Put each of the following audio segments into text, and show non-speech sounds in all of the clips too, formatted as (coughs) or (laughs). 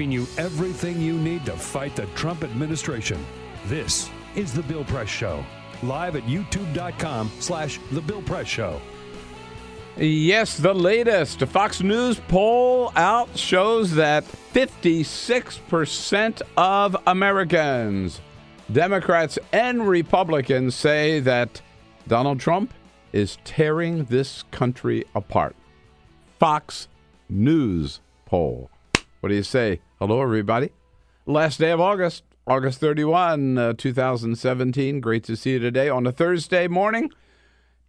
Giving you everything you need to fight the Trump administration. This is The Bill Press Show, live at youtube.com slash The Bill Press Show. Yes, the latest Fox News poll out shows that 56% of Americans, Democrats and Republicans, say that Donald Trump is tearing this country apart. Fox News poll. What do you say? Hello, everybody. Last day of August, August 31, uh, 2017. Great to see you today on a Thursday morning.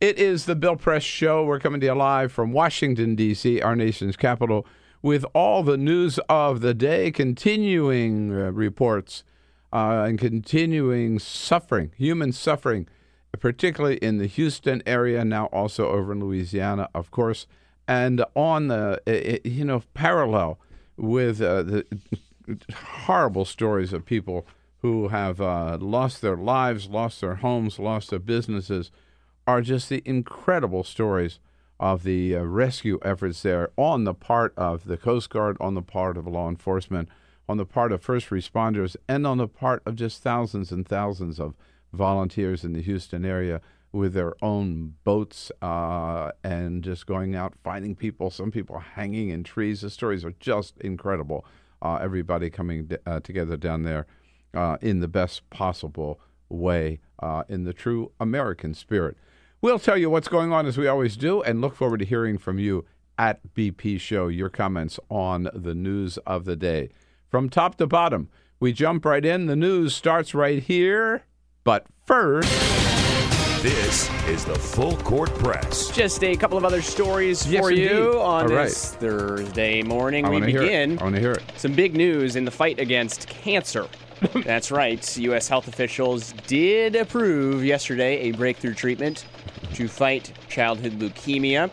It is the Bill Press Show. We're coming to you live from Washington, D.C., our nation's capital, with all the news of the day, continuing uh, reports uh, and continuing suffering, human suffering, particularly in the Houston area, now also over in Louisiana, of course, and on the, you know, parallel with uh, the horrible stories of people who have uh, lost their lives, lost their homes, lost their businesses, are just the incredible stories of the uh, rescue efforts there on the part of the Coast Guard, on the part of law enforcement, on the part of first responders, and on the part of just thousands and thousands of volunteers in the Houston area with their own boats uh, and just going out finding people. Some people hanging in trees. The stories are just incredible. Uh, everybody coming d- uh, together down there uh, in the best possible way, uh, in the true American spirit. We'll tell you what's going on as we always do, and look forward to hearing from you at BP Show. Your comments on the news of the day, from top to bottom. We jump right in. The news starts right here, but first. This is the Full Court Press. Just a couple of other stories Yes, for indeed. you on All this Thursday morning. I we want to hear begin. I want to hear it. some big news in the fight against cancer. (laughs) That's right. U.S. health officials did approve yesterday a breakthrough treatment to fight childhood leukemia.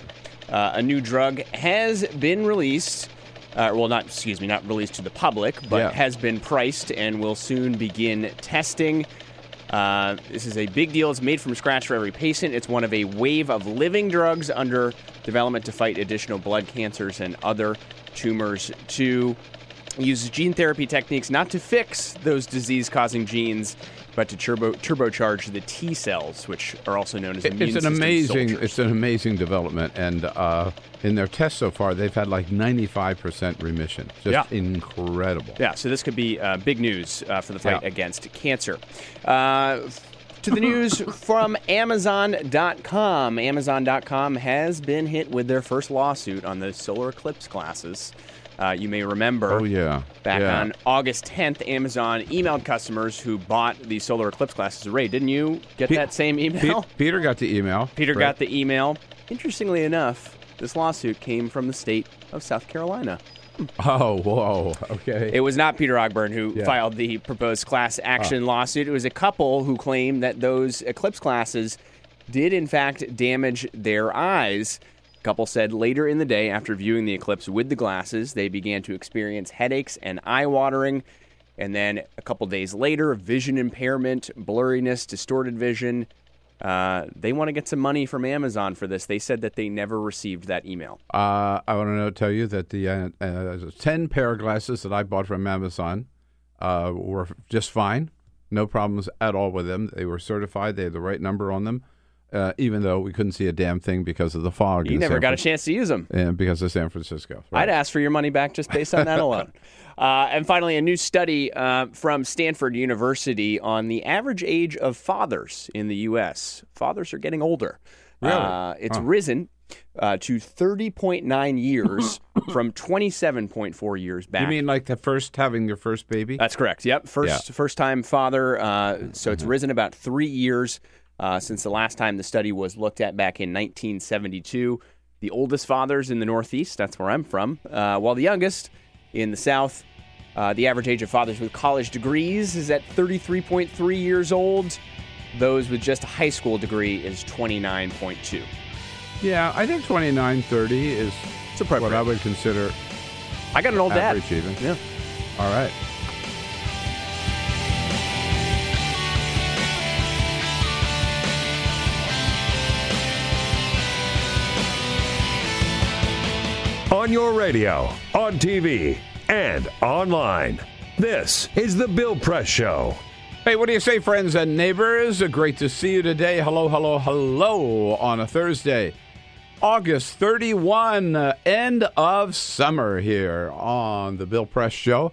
Uh, a new drug has been released. Uh, well, not excuse me, not released to the public, but Yeah. has been priced and will soon begin testing. Uh, this is a big deal. It's made from scratch for every patient. It's one of a wave of living drugs under development to fight additional blood cancers and other tumors. To use gene therapy techniques not to fix those disease-causing genes, but to turbo turbocharge the T cells, which are also known as immune It's an amazing, soldiers. it's an amazing development, and uh, in their tests so far, they've had like 95% remission. Just Yeah. incredible. Yeah, so this could be uh, big news uh, for the fight Yeah. against cancer. Uh, to the news (laughs) from Amazon.com. Amazon.com has been hit with their first lawsuit on the solar eclipse glasses. Uh, you may remember Oh yeah. back yeah. on August 10th, Amazon emailed customers who bought the solar eclipse glasses. Ray, didn't you get Pe- that same Pe- email? (laughs) Peter got the email. Peter right? got the email. Interestingly enough, this lawsuit came from the state of South Carolina. Oh, whoa. Okay. It was not Peter Ogburn who Yeah. filed the proposed class action lawsuit. It was a couple who claimed that those eclipse glasses did, in fact, damage their eyes. Couple said later in the day, after viewing the eclipse with the glasses, they began to experience headaches and eye watering. And then a couple days later, vision impairment, blurriness, distorted vision. Uh, they want to get some money from Amazon for this. They said that they never received that email. Uh, I want to tell you that the uh, uh, 10 pair of glasses that I bought from Amazon uh, were just fine. No problems at all with them. They were certified. They had the right number on them. Uh, even though we couldn't see a damn thing because of the fog. You never San got a chance to use them. And because of San Francisco. Right. I'd ask for your money back just based on that (laughs) alone. Uh, and finally, a new study uh, from Stanford University on the average age of fathers in the U.S. Fathers are getting older. Really? Uh, it's risen uh, to 30.9 years (coughs) from 27.4 years back. You mean like the first having your first baby? That's correct. Yep, first first time father. Uh, so it's risen about three years uh, since the last time the study was looked at back in 1972. The oldest fathers in the Northeast, that's where I'm from, uh, while the youngest in the South. Uh, the average age of fathers with college degrees is at 33.3 years old. Those with just a high school degree is 29.2. yeah, I think 29, 30 is what I would consider I got an old dad. average even. Yeah. All right. On your radio, on TV, and online. This is The Bill Press Show. Hey, what do you say, friends and neighbors? Great to see you today. Hello, hello, hello on a Thursday. August 31, uh, end of summer here on the Bill Press Show.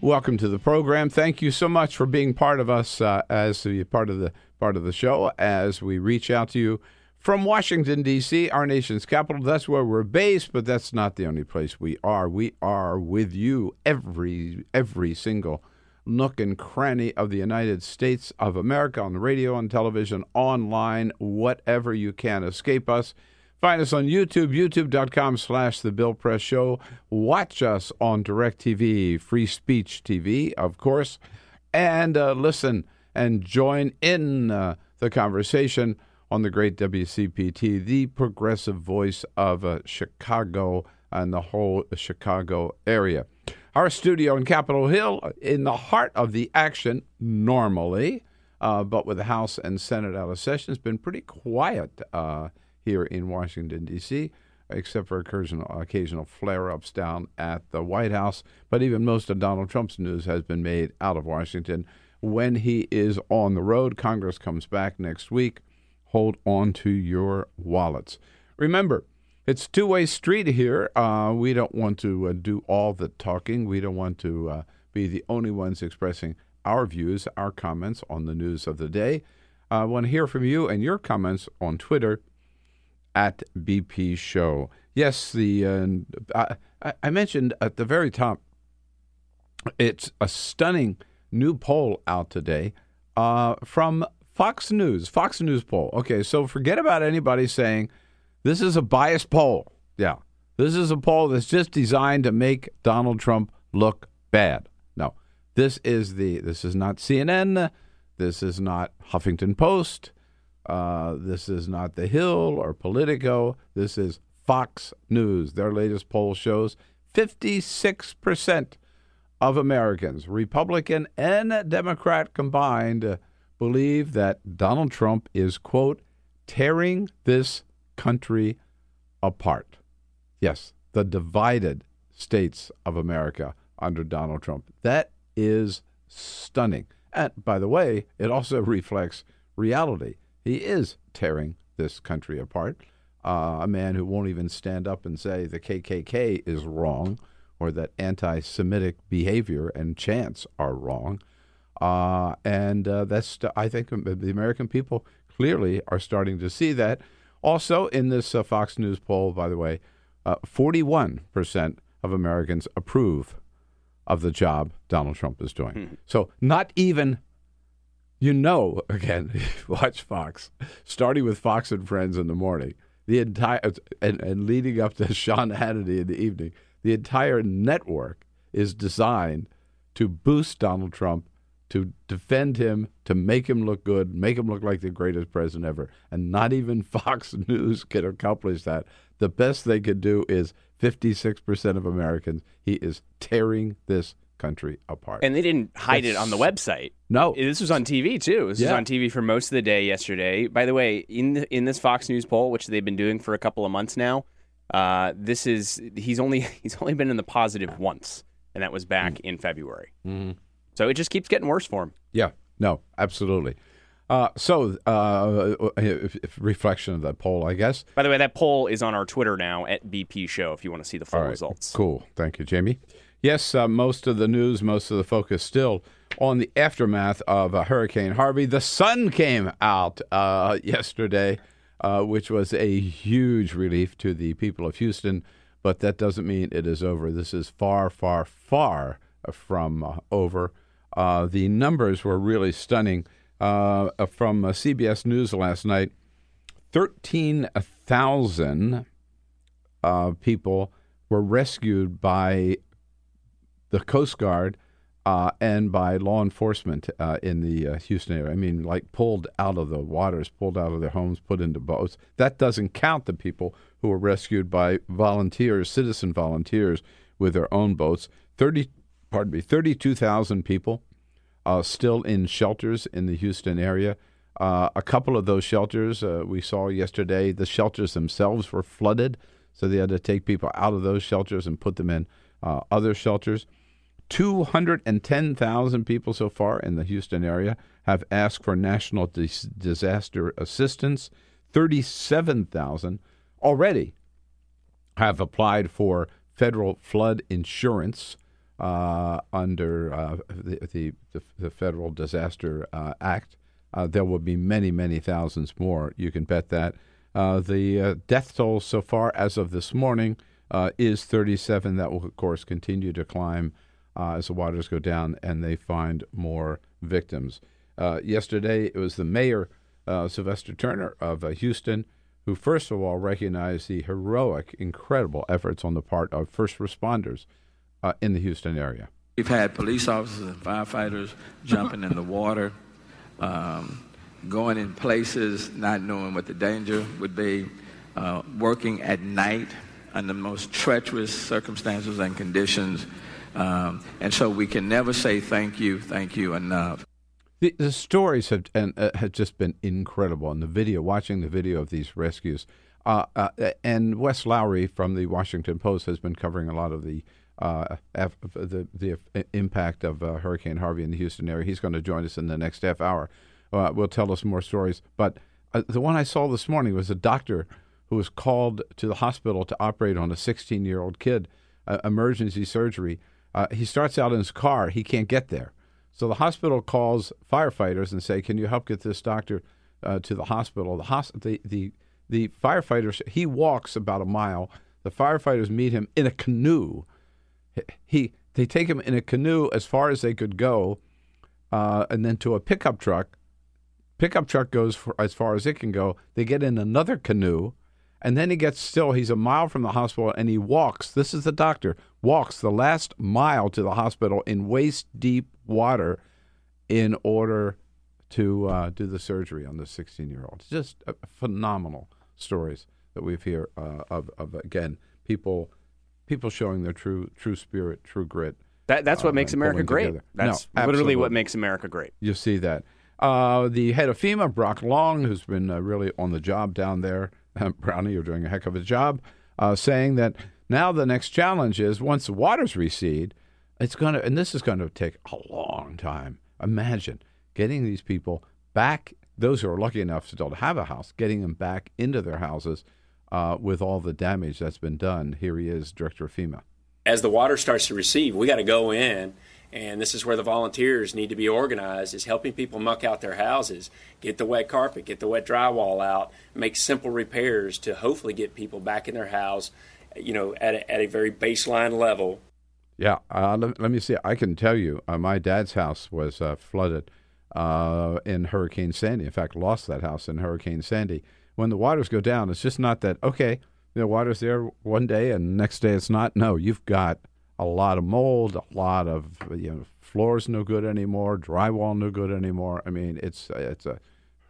Welcome to the program. Thank you so much for being part of us uh, as the part of the part of the show as we reach out to you from Washington D.C., our nation's capital. That's where we're based, but that's not the only place we are. We are with you every every single nook and cranny of the United States of America on the radio, on television, online, whatever you can. Escape us. Find us on YouTube, youtube.com slash The Bill Press Show. Watch us on DirecTV, Free Speech TV, of course. And uh, listen and join in uh, the conversation on the great WCPT, the progressive voice of uh, Chicago and the whole Chicago area. Our studio in Capitol Hill, in the heart of the action, normally, uh, but with the House and Senate out of session, has been pretty quiet uh, here in Washington, D.C., except for occasional, occasional flare ups down at the White House. But even most of Donald Trump's news has been made out of Washington. When he is on the road, Congress comes back next week. Hold on to your wallets. Remember, it's two way street here. Uh, we don't want to uh, do all the talking. We don't want to uh, be the only ones expressing our views, our comments on the news of the day. I want to hear from you and your comments on Twitter at BP Show. Yes, the uh, I, I mentioned at the very top. It's a stunning new poll out today uh, from Fox News. Fox News poll. Okay, so forget about anybody saying this is a biased poll. Yeah, this is a poll that's just designed to make Donald Trump look bad. No, this is the this is not CNN. This is not Huffington Post. Uh, this is not The Hill or Politico. This is Fox News. Their latest poll shows 56% of Americans, Republican and Democrat combined, uh, believe that Donald Trump is, quote, tearing this country apart. Yes, the divided states of America under Donald Trump. That is stunning. And by the way, it also (laughs) reflects reality. He is tearing this country apart. Uh, a man who won't even stand up and say the KKK is wrong or that anti Semitic behavior and chants are wrong. Uh, and uh, that's, I think, the American people clearly are starting to see that. Also, in this uh, Fox News poll, by the way, uh, 41% of Americans approve of the job Donald Trump is doing. So, not even, you know, (laughs) again, (laughs) watch Fox, starting with Fox and Friends in the morning, the entire, and, and leading up to (laughs) Sean Hannity in the evening, the entire network is designed to boost Donald Trump, to defend him, to make him look good, make him look like the greatest president ever. And not even (laughs) Fox News can accomplish that. The best they could do is 56% of Americans. He is tearing this country apart. And they didn't hide it on the website. no, This was on TV too. This was on TV for most of the day yesterday. By the way, in the, in this Fox News poll, which they've been doing for a couple of months now, uh, this is he's only (laughs) he's only been in the positive once, and that was back in February. Mm-hmm. So it just keeps getting worse for him. Yeah, no, absolutely. Uh, so, uh, if- if reflection of that poll, I guess. By the way, that poll is on our Twitter now at BP Show if you want to see the full right. results. Cool. Thank you, Jamie. Yes, uh, most of the news, most of the focus still on the aftermath of uh, Hurricane Harvey. The sun came out uh, yesterday, uh, which was a huge relief to the people of Houston, but that doesn't mean it is over. This is far, far, far from uh, over. Uh, the numbers were really stunning. Uh, from uh, CBS News last night, 13,000 uh, people were rescued by the Coast Guard uh, and by law enforcement uh, in the uh, Houston area. I mean, like pulled out of the waters, pulled out of their homes, put into boats. That doesn't count the people who were rescued by volunteers, citizen volunteers, with their own boats. Thirty, pardon me, thirty-two thousand people uh, still in shelters in the Houston area. Uh, a couple of those shelters uh, we saw yesterday, the shelters themselves were flooded, so they had to take people out of those shelters and put them in uh, other shelters. 210,000 people so far in the Houston area have asked for national dis- disaster assistance. 37,000 already have applied for federal flood insurance uh, under uh, the, the, the, Federal Disaster uh, Act. Uh, there will be many, many thousands more. You can bet that. Uh, the death toll so far, as of this morning, is 37. That will, of course, continue to climb as the waters go down and they find more victims. Yesterday, it was the mayor, Sylvester Turner of Houston, who first of all recognized the heroic, incredible efforts on the part of first responders uh, in the Houston area. We've had police officers and firefighters jumping in the water, um, going in places not knowing what the danger would be, uh, working at night under the most treacherous circumstances and conditions. Um, and so we can never say thank you, thank you enough. The, the stories have and uh, have just been incredible. And the video, watching the video of these rescues, uh, uh, and Wes Lowery from the Washington Post has been covering a lot of the uh, the the impact of uh, Hurricane Harvey in the Houston area. He's going to join us in the next half hour. Uh, will tell us more stories. But uh, the one I saw this morning was a doctor who was called to the hospital to operate on a 16 year old kid, uh, emergency surgery. Uh, he starts out in his car. He can't get there. So the hospital calls firefighters and say, "Can you help get this doctor to the hospital?" The, the the the firefighters he walks about a mile. The firefighters meet him in a canoe. He they take him in a canoe as far as they could go, uh, and then to a pickup truck. Pickup truck goes as far as it can go. They get in another canoe, and then he gets still. He's a mile from the hospital, and he walks. This is the doctor walks the last mile to the hospital in waist deep water in order to uh, do the surgery on the 16 year old. Just uh, phenomenal stories that we've heard uh, of, of again people people showing their true true spirit, true grit. That, that's what uh, makes America great. together. That's No, literally what makes America great. You see that. Uh, the head of FEMA, Brock Long, who's been uh, really on the job down there, (laughs) Brownie, you're doing a heck of a job, uh, saying that now the next challenge is once the waters recede, it's going to, and this is going to take a long time. Imagine getting these people back, those who are lucky enough still to have a house, getting them back into their houses uh, with all the damage that's been done. Here he is, Director of FEMA. as the water starts to recede, we got to go in, and this is where the volunteers need to be organized: is helping people muck out their houses, get the wet carpet, get the wet drywall out, make simple repairs to hopefully get people back in their house, you know, at a, at a very baseline level. Yeah, uh, let, let me see. I can tell you, uh, my dad's house was uh, flooded uh, in Hurricane Sandy. In fact, lost that house in Hurricane Sandy. When the waters go down, it's just not that okay. The water's there one day and next day it's not. No, you've got a lot of mold, a lot of you know floors no good anymore, drywall no good anymore. I mean, it's it's a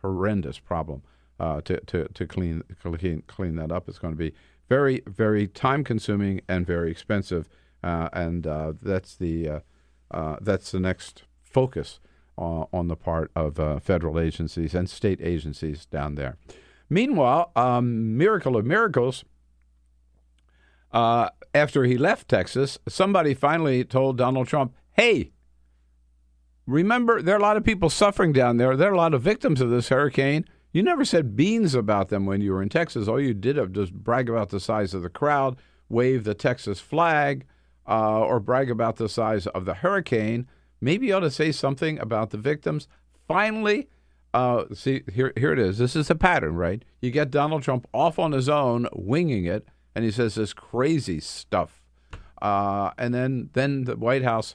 horrendous problem uh, to to to clean clean clean that up. It's going to be very very time consuming and very expensive, uh, and uh, that's the uh, uh, that's the next focus uh, on the part of uh, federal agencies and state agencies down there. Meanwhile, um, miracle of miracles. Uh, after he left Texas, somebody finally told Donald Trump, "Hey, remember, there are a lot of people suffering down there. There are a lot of victims of this hurricane. You never said beans about them when you were in Texas. All you did was just brag about the size of the crowd, wave the Texas flag, uh, or brag about the size of the hurricane. Maybe you ought to say something about the victims. Finally, uh, see here, here it is. This is a pattern, right? You get Donald Trump off on his own, winging it, and he says this crazy stuff, uh, and then then the White House,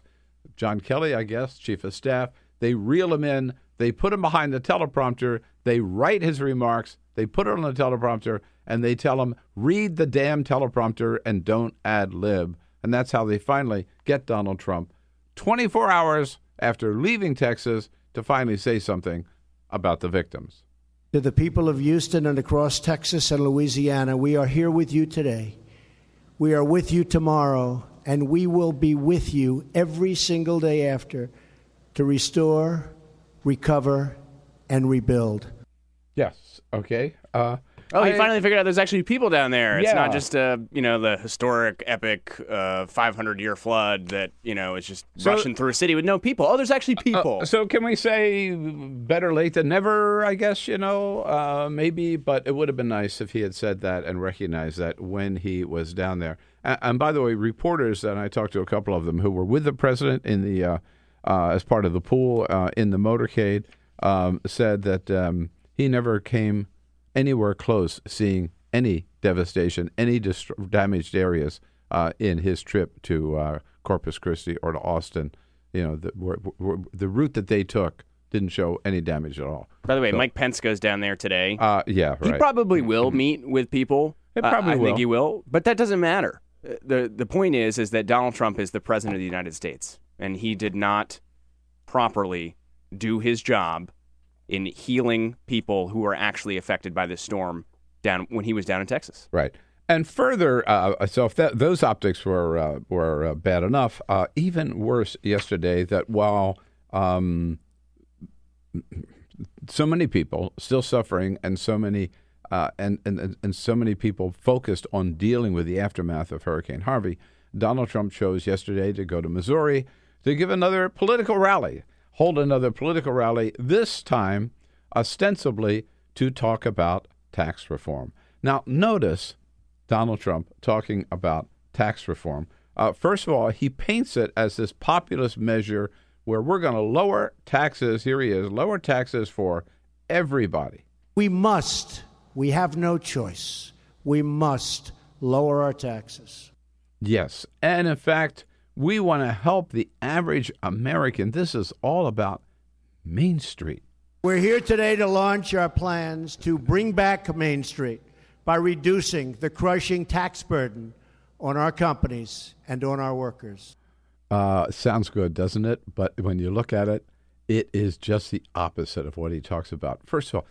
John Kelly, I guess, chief of staff, they reel him in, they put him behind the teleprompter, they write his remarks, they put it on the teleprompter, and they tell him read the damn teleprompter and don't ad lib, and that's how they finally get Donald Trump, 24 hours after leaving Texas, to finally say something about the victims. To the people of Houston and across Texas and Louisiana, we are here with you today. We are with you tomorrow, and we will be with you every single day after to restore, recover, and rebuild. Yes. Okay. Uh, Oh, he I- finally figured out there's actually people down there. It's Yeah. not just uh, you know the historic, epic, uh, 500 year flood that you know is just So- rushing through a city with no people. Oh, there's actually people. Uh, so can we say better late than never? I guess you know, uh, maybe, but it would have been nice if he had said that and recognized that when he was down there. And, and by the way, reporters and I talked to a couple of them who were with the president in the uh, uh, as part of the pool uh, in the motorcade um, said that um, he never came anywhere close seeing any devastation, any dist- damaged areas uh, in his trip to uh, Corpus Christi or to Austin. You know, the, the route that they took didn't show any damage at all. By the way, So- Mike Pence goes down there today. Uh, yeah, He probably will meet with people. He Uh, probably I will. think he will, but that doesn't matter. Uh, the The point is, is that Donald Trump is the president of the United States, and he did not properly do his job in healing people who were actually affected by this storm down when he was down in Texas. Right. And further, uh, so if that, those optics were uh, were uh, bad enough, uh, even worse yesterday. That while um, so many people still suffering, and so many uh, and, and and so many people focused on dealing with the aftermath of Hurricane Harvey, Donald Trump chose yesterday to go to Missouri to give another political rally, hold another political rally. This time, ostensibly to talk about tax reform. Now, notice Donald Trump talking about tax reform. Uh, first of all, he paints it as this populist measure where we're going to lower taxes. Here he is, lower taxes for everybody. We must, we have no choice. We must lower our taxes. Yes. And in fact, we want to help the average American. This is all about Main Street. We're here today to launch our plans to bring back Main Street by reducing the crushing tax burden on our companies and on our workers. Uh, sounds good, doesn't it? But when you look at it, it is just the opposite of what he talks about. First of all,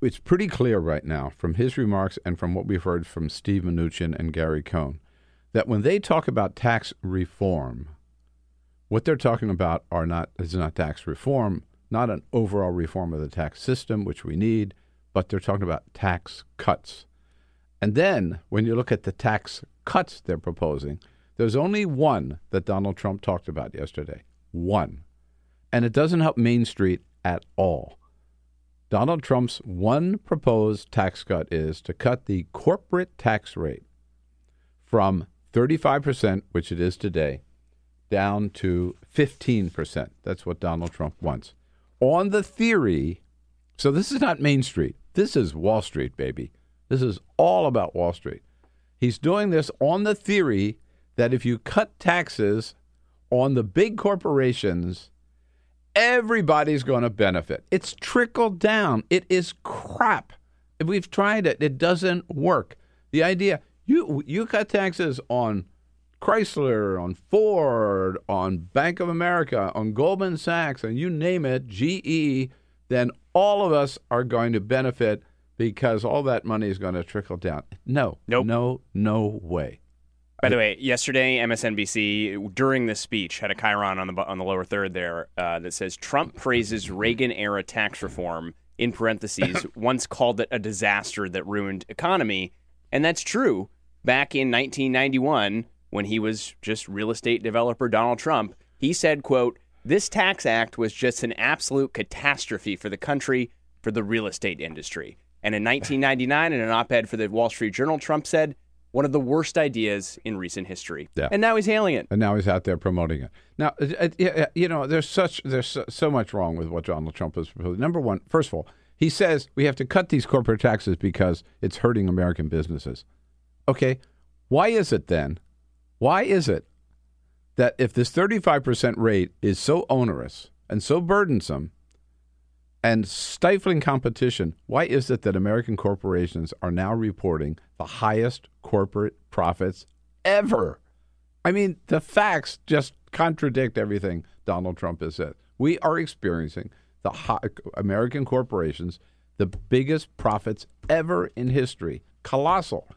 it's pretty clear right now from his remarks and from what we've heard from Steve Mnuchin and Gary Cohn that when they talk about tax reform, what they're talking about are not is not tax reform, not an overall reform of the tax system, which we need, but they're talking about tax cuts. And then when you look at the tax cuts they're proposing, there's only one that Donald Trump talked about yesterday. One. And it doesn't help Main Street at all. Donald Trump's one proposed tax cut is to cut the corporate tax rate from 35%, which it is today, down to 15%. That's what Donald Trump wants. On the theory, so this is not Main Street. This is Wall Street, baby. This is all about Wall Street. He's doing this on the theory that if you cut taxes on the big corporations, everybody's going to benefit. It's trickled down. It is crap. We've tried it. It doesn't work. The idea you you cut taxes on Chrysler, on Ford, on Bank of America, on Goldman Sachs, and you name it, GE, then all of us are going to benefit because all that money is going to trickle down. No, Nope. no, no way. By the way, yesterday MSNBC during the speech had a chyron on the on the lower third there uh, that says Trump praises Reagan era tax reform in parentheses (laughs) once called it a disaster that ruined economy, and that's true. Back in 1991, when he was just real estate developer Donald Trump, he said, "quote This tax act was just an absolute catastrophe for the country, for the real estate industry. And in 1999, in an op ed for the Wall Street Journal, Trump said, one of the worst ideas in recent history. Yeah. And now he's hailing it. and now he's out there promoting it. Now, uh, uh, you know, there's such there's so, so much wrong with what Donald Trump is proposing. Number one, first of all, he says we have to cut these corporate taxes because it's hurting American businesses. Okay, why is it then? Why is it that if this 35% rate is so onerous and so burdensome and stifling competition, why is it that American corporations are now reporting the highest corporate profits ever? I mean, the facts just contradict everything Donald Trump has said. We are experiencing the high, American corporations, the biggest profits ever in history, colossal.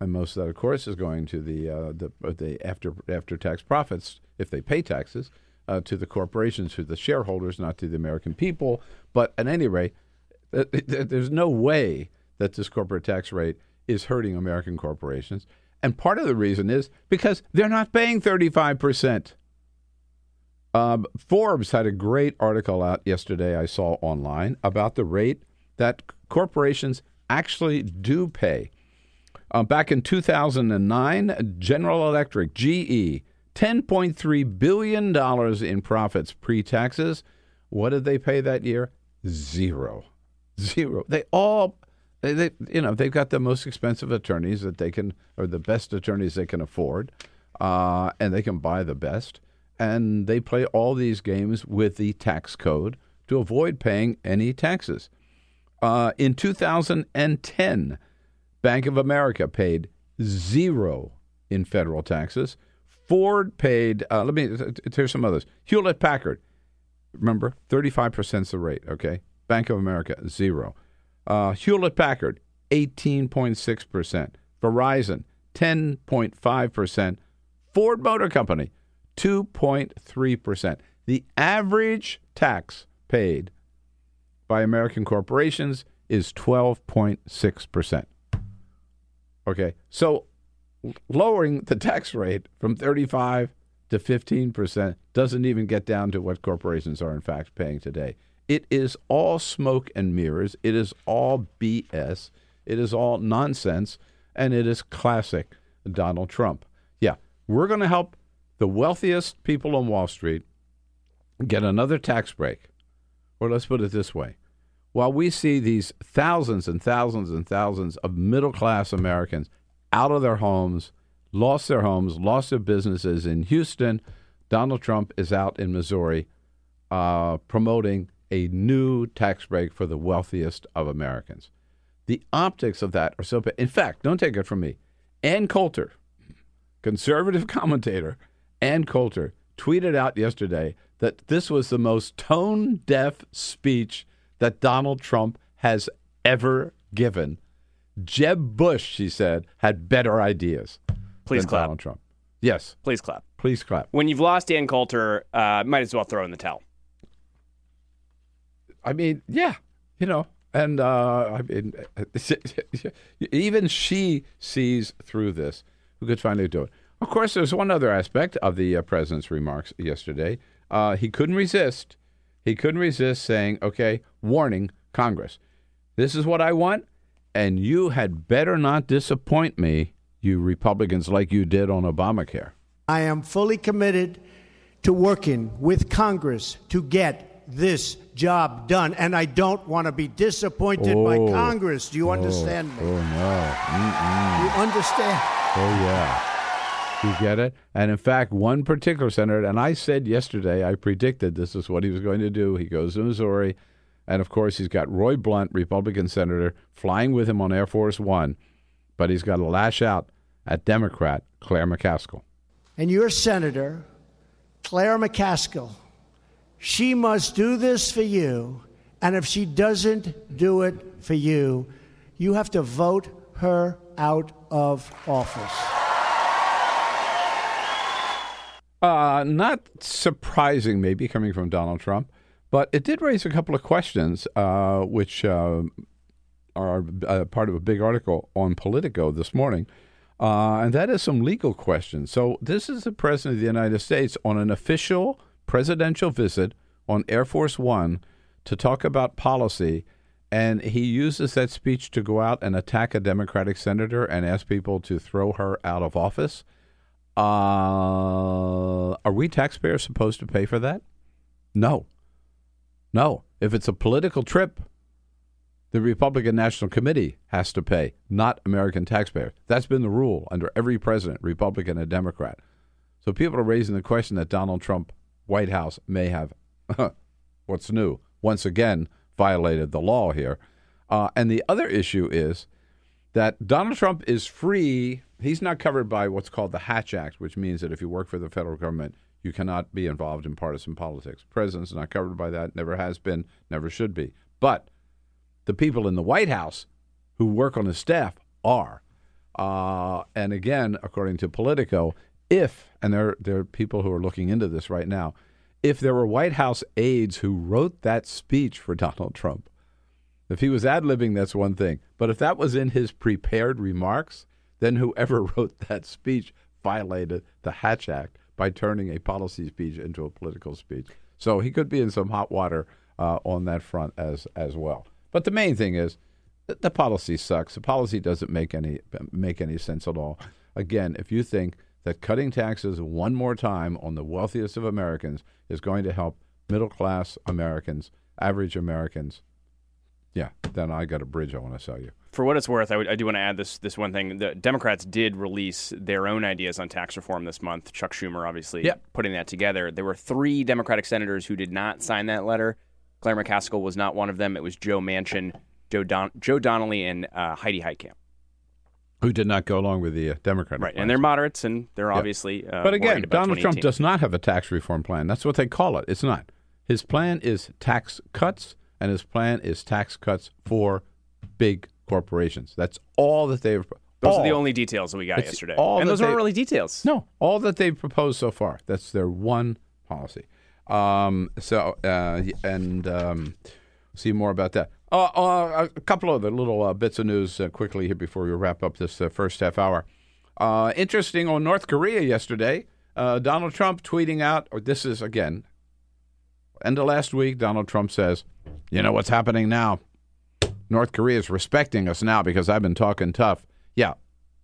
And most of that, of course, is going to the uh, the, uh, the after after tax profits if they pay taxes uh, to the corporations, to the shareholders, not to the American people. But at any rate, th- th- there's no way that this corporate tax rate is hurting American corporations. And part of the reason is because they're not paying 35%. Um, Forbes had a great article out yesterday, I saw online, about the rate that corporations actually do pay. Uh, back in 2009, General Electric, GE, $10.3 billion in profits pre taxes. What did they pay that year? Zero. Zero. They all, they, they, you know, they've got the most expensive attorneys that they can, or the best attorneys they can afford, uh, and they can buy the best. And they play all these games with the tax code to avoid paying any taxes. Uh, in 2010, Bank of America paid zero in federal taxes. Ford paid, uh, let me, here's some others. Hewlett Packard, remember, 35% is the rate, okay? Bank of America, zero. Uh, Hewlett Packard, 18.6%. Verizon, 10.5%. Ford Motor Company, 2.3%. The average tax paid by American corporations is 12.6%. Okay, so lowering the tax rate from 35 to 15% doesn't even get down to what corporations are in fact paying today. It is all smoke and mirrors. It is all BS. It is all nonsense. And it is classic Donald Trump. Yeah, we're going to help the wealthiest people on Wall Street get another tax break. Or let's put it this way while we see these thousands and thousands and thousands of middle class Americans out of their homes, lost their homes, lost their businesses in Houston, Donald Trump is out in Missouri uh, promoting a new tax break for the wealthiest of Americans. The optics of that are so bad. In fact, don't take it from me. Ann Coulter, conservative (laughs) commentator, Ann Coulter, tweeted out yesterday that this was the most tone deaf speech that Donald Trump has ever given. Jeb Bush, she said, had better ideas. Please than clap. Donald Trump. Yes, Please clap. please clap. When you've lost Ann Coulter, uh, might as well throw in the towel. I mean, yeah, you know, and uh, I mean, (laughs) even she sees through this. Who could finally do it? Of course, there's one other aspect of the uh, president's remarks yesterday. Uh, he couldn't resist. He couldn't resist saying, "Okay, warning, Congress, this is what I want, and you had better not disappoint me, you Republicans, like you did on Obamacare." I am fully committed to working with Congress to get this job done, and I don't want to be disappointed by Oh. Congress. Do you understand me? Oh no! Mm-mm. You understand? Oh, yeah. You get it? And in fact, one particular senator, and I said yesterday, I predicted this is what he was going to do. He goes to Missouri, and of course, he's got Roy Blunt, Republican senator, flying with him on Air Force One, but he's got to lash out at Democrat Claire McCaskill. And your senator, Claire McCaskill, she must do this for you. And if she doesn't do it for you, you have to vote her out of office. Uh, not surprising, maybe coming from Donald Trump, but it did raise a couple of questions, uh, which uh, are uh, part of a big article on Politico this morning, uh, and that is some legal questions. So this is the president of the United States on an official presidential visit on Air Force One to talk about policy, and he uses that speech to go out and attack a Democratic senator and ask people to throw her out of office. Uh, are we taxpayers supposed to pay for that? No. No. If it's a political trip, the Republican National Committee has to pay, not American taxpayers. That's been the rule under every president, Republican and Democrat. So people are raising the question that Donald Trump, White House, may have, (laughs) what's new, once again violated the law here. Uh, and the other issue is that Donald Trump is free. He's not covered by what's called the Hatch Act, which means that if you work for the federal government, you cannot be involved in partisan politics. President's not covered by that, never has been, never should be. But the people in the White House who work on his staff are. Uh, and again, according to Politico, if, and there, there are people who are looking into this right now, if there were White House aides who wrote that speech for Donald Trump, if he was ad libbing, that's one thing. But if that was in his prepared remarks, then whoever (laughs) wrote that speech violated the Hatch Act by turning a policy speech into a political speech. So he could be in some hot water uh, on that front as as well. But the main thing is the policy sucks. The policy doesn't make any make any sense at all. Again, if you think that cutting taxes one more time on the wealthiest of Americans is going to help middle class Americans, average Americans, yeah, then I got a bridge I want to sell you. For what it's worth, I, would, I do want to add this this one thing. The Democrats did release their own ideas on tax reform this month. Chuck Schumer, obviously, Yep. putting that together. There were three Democratic senators who did not sign that letter. Claire McCaskill was not one of them. It was Joe Manchin, Joe, Don- Joe Donnelly, and uh, Heidi Heitkamp. Who did not go along with the uh, Democratic Right, plan. and they're moderates, and they're obviously. Uh, But again, Donald Trump does not have a tax reform plan. That's what they call it. It's not. His plan is tax cuts, and his plan is tax cuts for big corporations. That's all that they've. Those all. are the only details that we got yesterday, and those aren't really details. No, all that they've proposed so far. That's their one policy. Um, so, uh, and um, see more about that. Uh, uh, a couple of other little uh, bits of news uh, quickly here before we wrap up this uh, first half hour. Uh, interesting on North Korea yesterday. Uh, Donald Trump tweeting out, or this is again, end of last week. Donald Trump says, "You know what's happening now? North Korea is respecting us now because I've been talking tough." Yeah,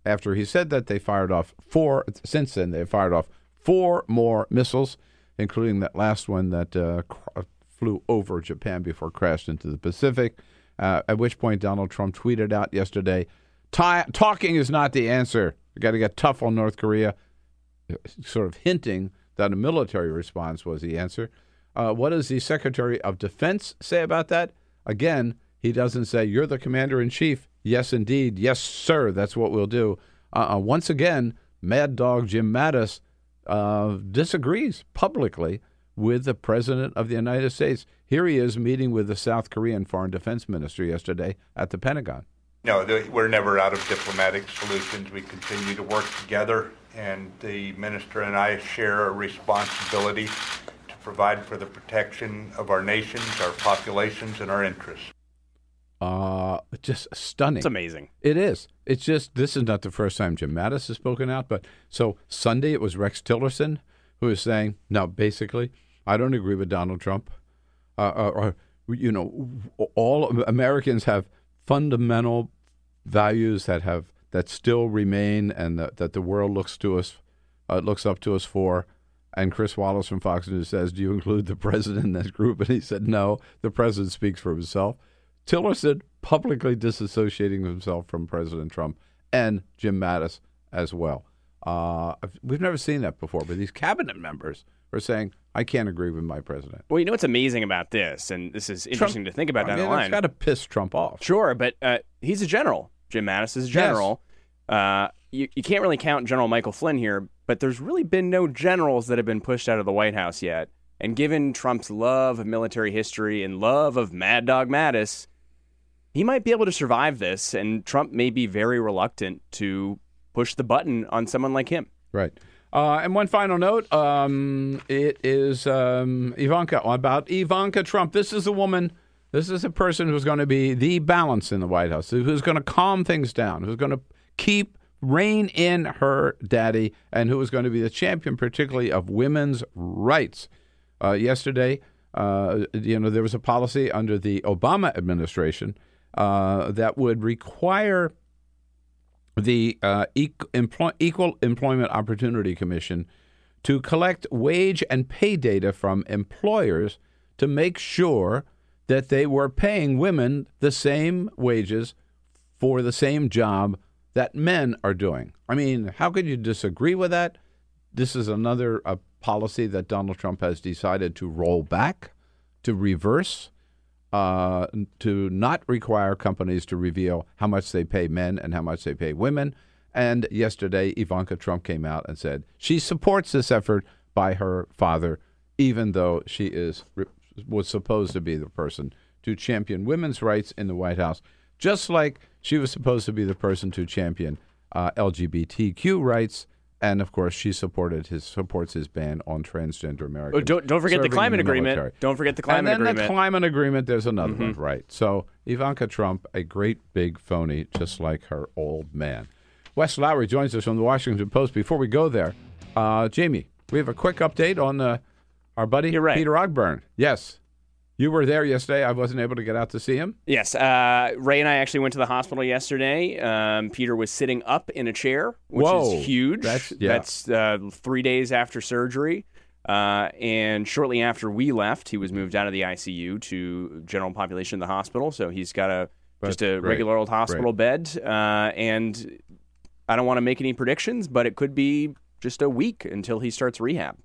after he said that, they fired off four. Since then, they fired off four more missiles, including that last one that uh, flew over Japan before crashed into the Pacific. Uh, at which point, Donald Trump tweeted out yesterday, "Talking is not the answer. We got to get tough on North Korea." Sort of hinting that a military response was the answer. Uh, what does the Secretary of Defense say about that? Again, he doesn't say, You're the commander in chief. Yes, indeed. Yes, sir. That's what we'll do. Uh, uh, once again, Mad Dog Jim Mattis uh, disagrees publicly with the President of the United States. Here he is meeting with the South Korean Foreign Defense Minister yesterday at the Pentagon. No, we're never out of diplomatic solutions. We continue to work together, and the minister and I share a responsibility provide for the protection of our nations, our populations, and our interests. Uh, just stunning. It's amazing. It is. It's just this is not the first time Jim Mattis has spoken out, but so Sunday it was Rex Tillerson who was saying, "No, basically, I don't agree with Donald Trump. Uh, or, or you know, all Americans have fundamental values that have that still remain, and that, that the world looks to us, uh, looks up to us for." And Chris Wallace from Fox News says, "Do you include the president in that group?" And he said, "No, the president speaks for himself." Tillerson publicly disassociating himself from President Trump and Jim Mattis as well. Uh, we've never seen that before, but these cabinet members are saying, "I can't agree with my president." Well, you know what's amazing about this, and this is interesting to think about I down mean, the line. It's got to piss Trump off. Sure, but uh, he's a general. Jim Mattis is a general. Uh, you, you can't really count General Michael Flynn here, but there's really been no generals that have been pushed out of the White House yet. And given Trump's love of military history and love of Mad Dog Mattis, he might be able to survive this, and Trump may be very reluctant to push the button on someone like him. Right. Uh, and one final note: um, it is um, Ivanka about Ivanka Trump. This is a woman. This is a person who's going to be the balance in the White House. Who's going to calm things down. Who's going to keep rein in her daddy, and who is going to be the champion, particularly of women's rights. Uh, yesterday, uh, you know, there was a policy under the Obama administration uh, that would require the uh, Equal Employment Opportunity Commission to collect wage and pay data from employers to make sure that they were paying women the same wages for the same job that men are doing. I mean, how could you disagree with that? This is another uh, policy that Donald Trump has decided to roll back, to reverse, uh, to not require companies to reveal how much they pay men and how much they pay women. And yesterday, Ivanka Trump came out and said she supports this effort by her father, even though she is was supposed to be the person to champion women's rights in the White House, just like she was supposed to be the person to champion uh, LGBTQ rights. And of course, she supported his supports his ban on transgender Americans. Oh, don't don't forget the climate the agreement. Don't forget the climate agreement. and then agreement. the climate agreement. There's another mm-hmm. one, right? So Ivanka Trump, a great big phony, just like her old man. Wes Lowery joins us from the Washington Post. Before we go there, uh, Jamie, we have a quick update on uh, our buddy right. Peter Ogburn. Yes. You were there yesterday. I wasn't able to get out to see him. Yes. Uh, Ray and I actually went to the hospital yesterday. Um, Peter was sitting up in a chair, which Whoa. is huge. That's, yeah. That's uh, three days after surgery. Uh, and shortly after we left, he was moved out of the ICU to general population of the hospital. So he's got a just a great. regular old hospital Great. bed. Uh, and I don't want to make any predictions, but it could be just a week until he starts rehab.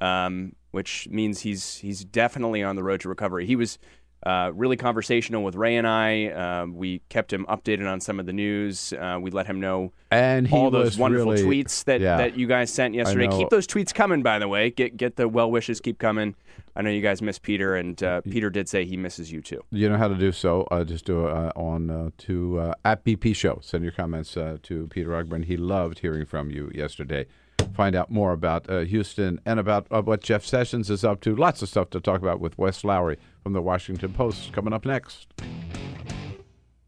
Um, which means he's he's definitely on the road to recovery. He was uh, really conversational with Ray and I. Uh, we kept him updated on some of the news. Uh, we let him know and all those wonderful really, tweets that, yeah. that you guys sent yesterday. Keep those tweets coming, by the way. Get get the well wishes keep coming. I know you guys miss Peter, and uh, Peter did say he misses you too. You know how to do so. Uh, just do it uh, on uh, to uh, at BP Show. Send your comments uh, to Peter Ogburn. He loved hearing from you yesterday. Find out more about uh, Houston and about uh, what Jeff Sessions is up to. Lots of stuff to talk about with Wes Lowery from the Washington Post coming up next.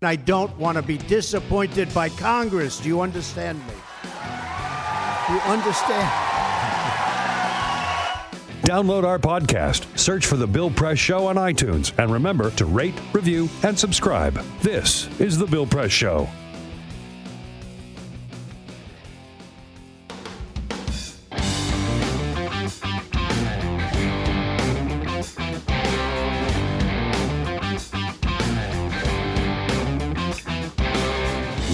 I don't want to be disappointed by Congress. Do you understand me? Do You understand? (laughs) Download our podcast, search for The Bill Press Show on iTunes, and remember to rate, review, and subscribe. This is The Bill Press Show.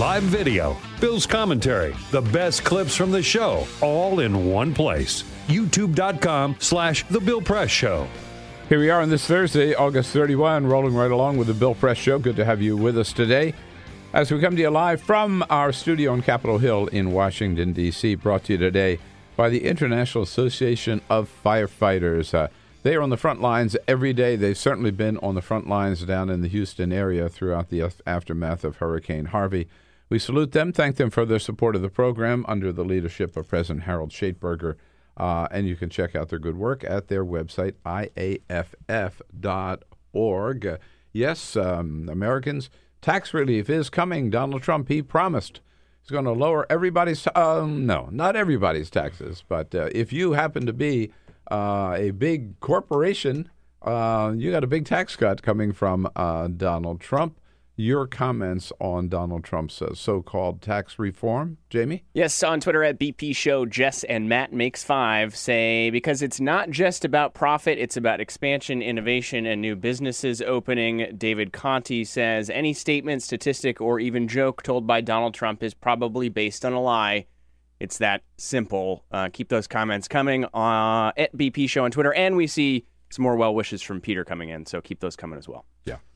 Live video, Bill's commentary, the best clips from the show, all in one place. YouTube.com slash The Bill Press Show. Here we are on this Thursday, August 31, rolling right along with the Bill Press Show. Good to have you with us today. As we come to you live from our studio on Capitol Hill in Washington, D.C., brought to you today by the International Association of Firefighters. Uh, they are on the front lines every day. They've certainly been on the front lines down in the Houston area throughout the aftermath of Hurricane Harvey. We salute them, thank them for their support of the program under the leadership of President Harold Schaitberger. Uh, and you can check out their good work at their website, iaff.org. Yes, um, Americans, tax relief is coming. Donald Trump, he promised. He's going to lower everybody's, uh, no, not everybody's taxes, but uh, if you happen to be uh, a big corporation, uh, you got a big tax cut coming from Donald Trump. Your comments on Donald Trump's uh, so-called tax reform, Jamie? Yes, on Twitter at BP Show, Jess and Matt makes five say because it's not just about profit, it's about expansion, innovation, and new businesses opening. David Conti says any statement, statistic, or even joke told by Donald Trump is probably based on a lie. It's that simple. Uh, keep those comments coming uh, at BP Show on Twitter, and we see some more well wishes from Peter coming in, so keep those coming as well.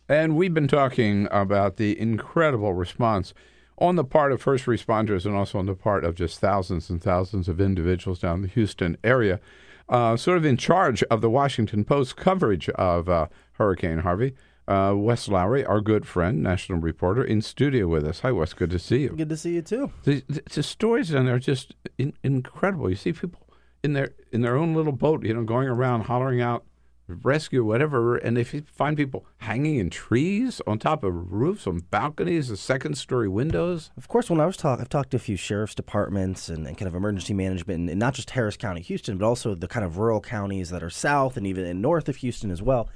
And we've been talking about the incredible response on the part of first responders and also on the part of just thousands and thousands of individuals down the Houston area, uh, sort of in charge of the Washington Post coverage of uh, Hurricane Harvey. Uh, Wes Lowery, our good friend, national reporter, in studio with us. Hi, Wes. Good to see you. Good to see you too. The, the, the stories down there are just in, incredible. You see people in their in their own little boat, you know, going around hollering out rescue, whatever, and if you find people hanging in trees on top of roofs, on balconies, the second story windows. Of course, when I was talking, I've talked to a few sheriff's departments and, and kind of emergency management, and, and not just Harris County, Houston, but also the kind of rural counties that are south and even in north of Houston as well.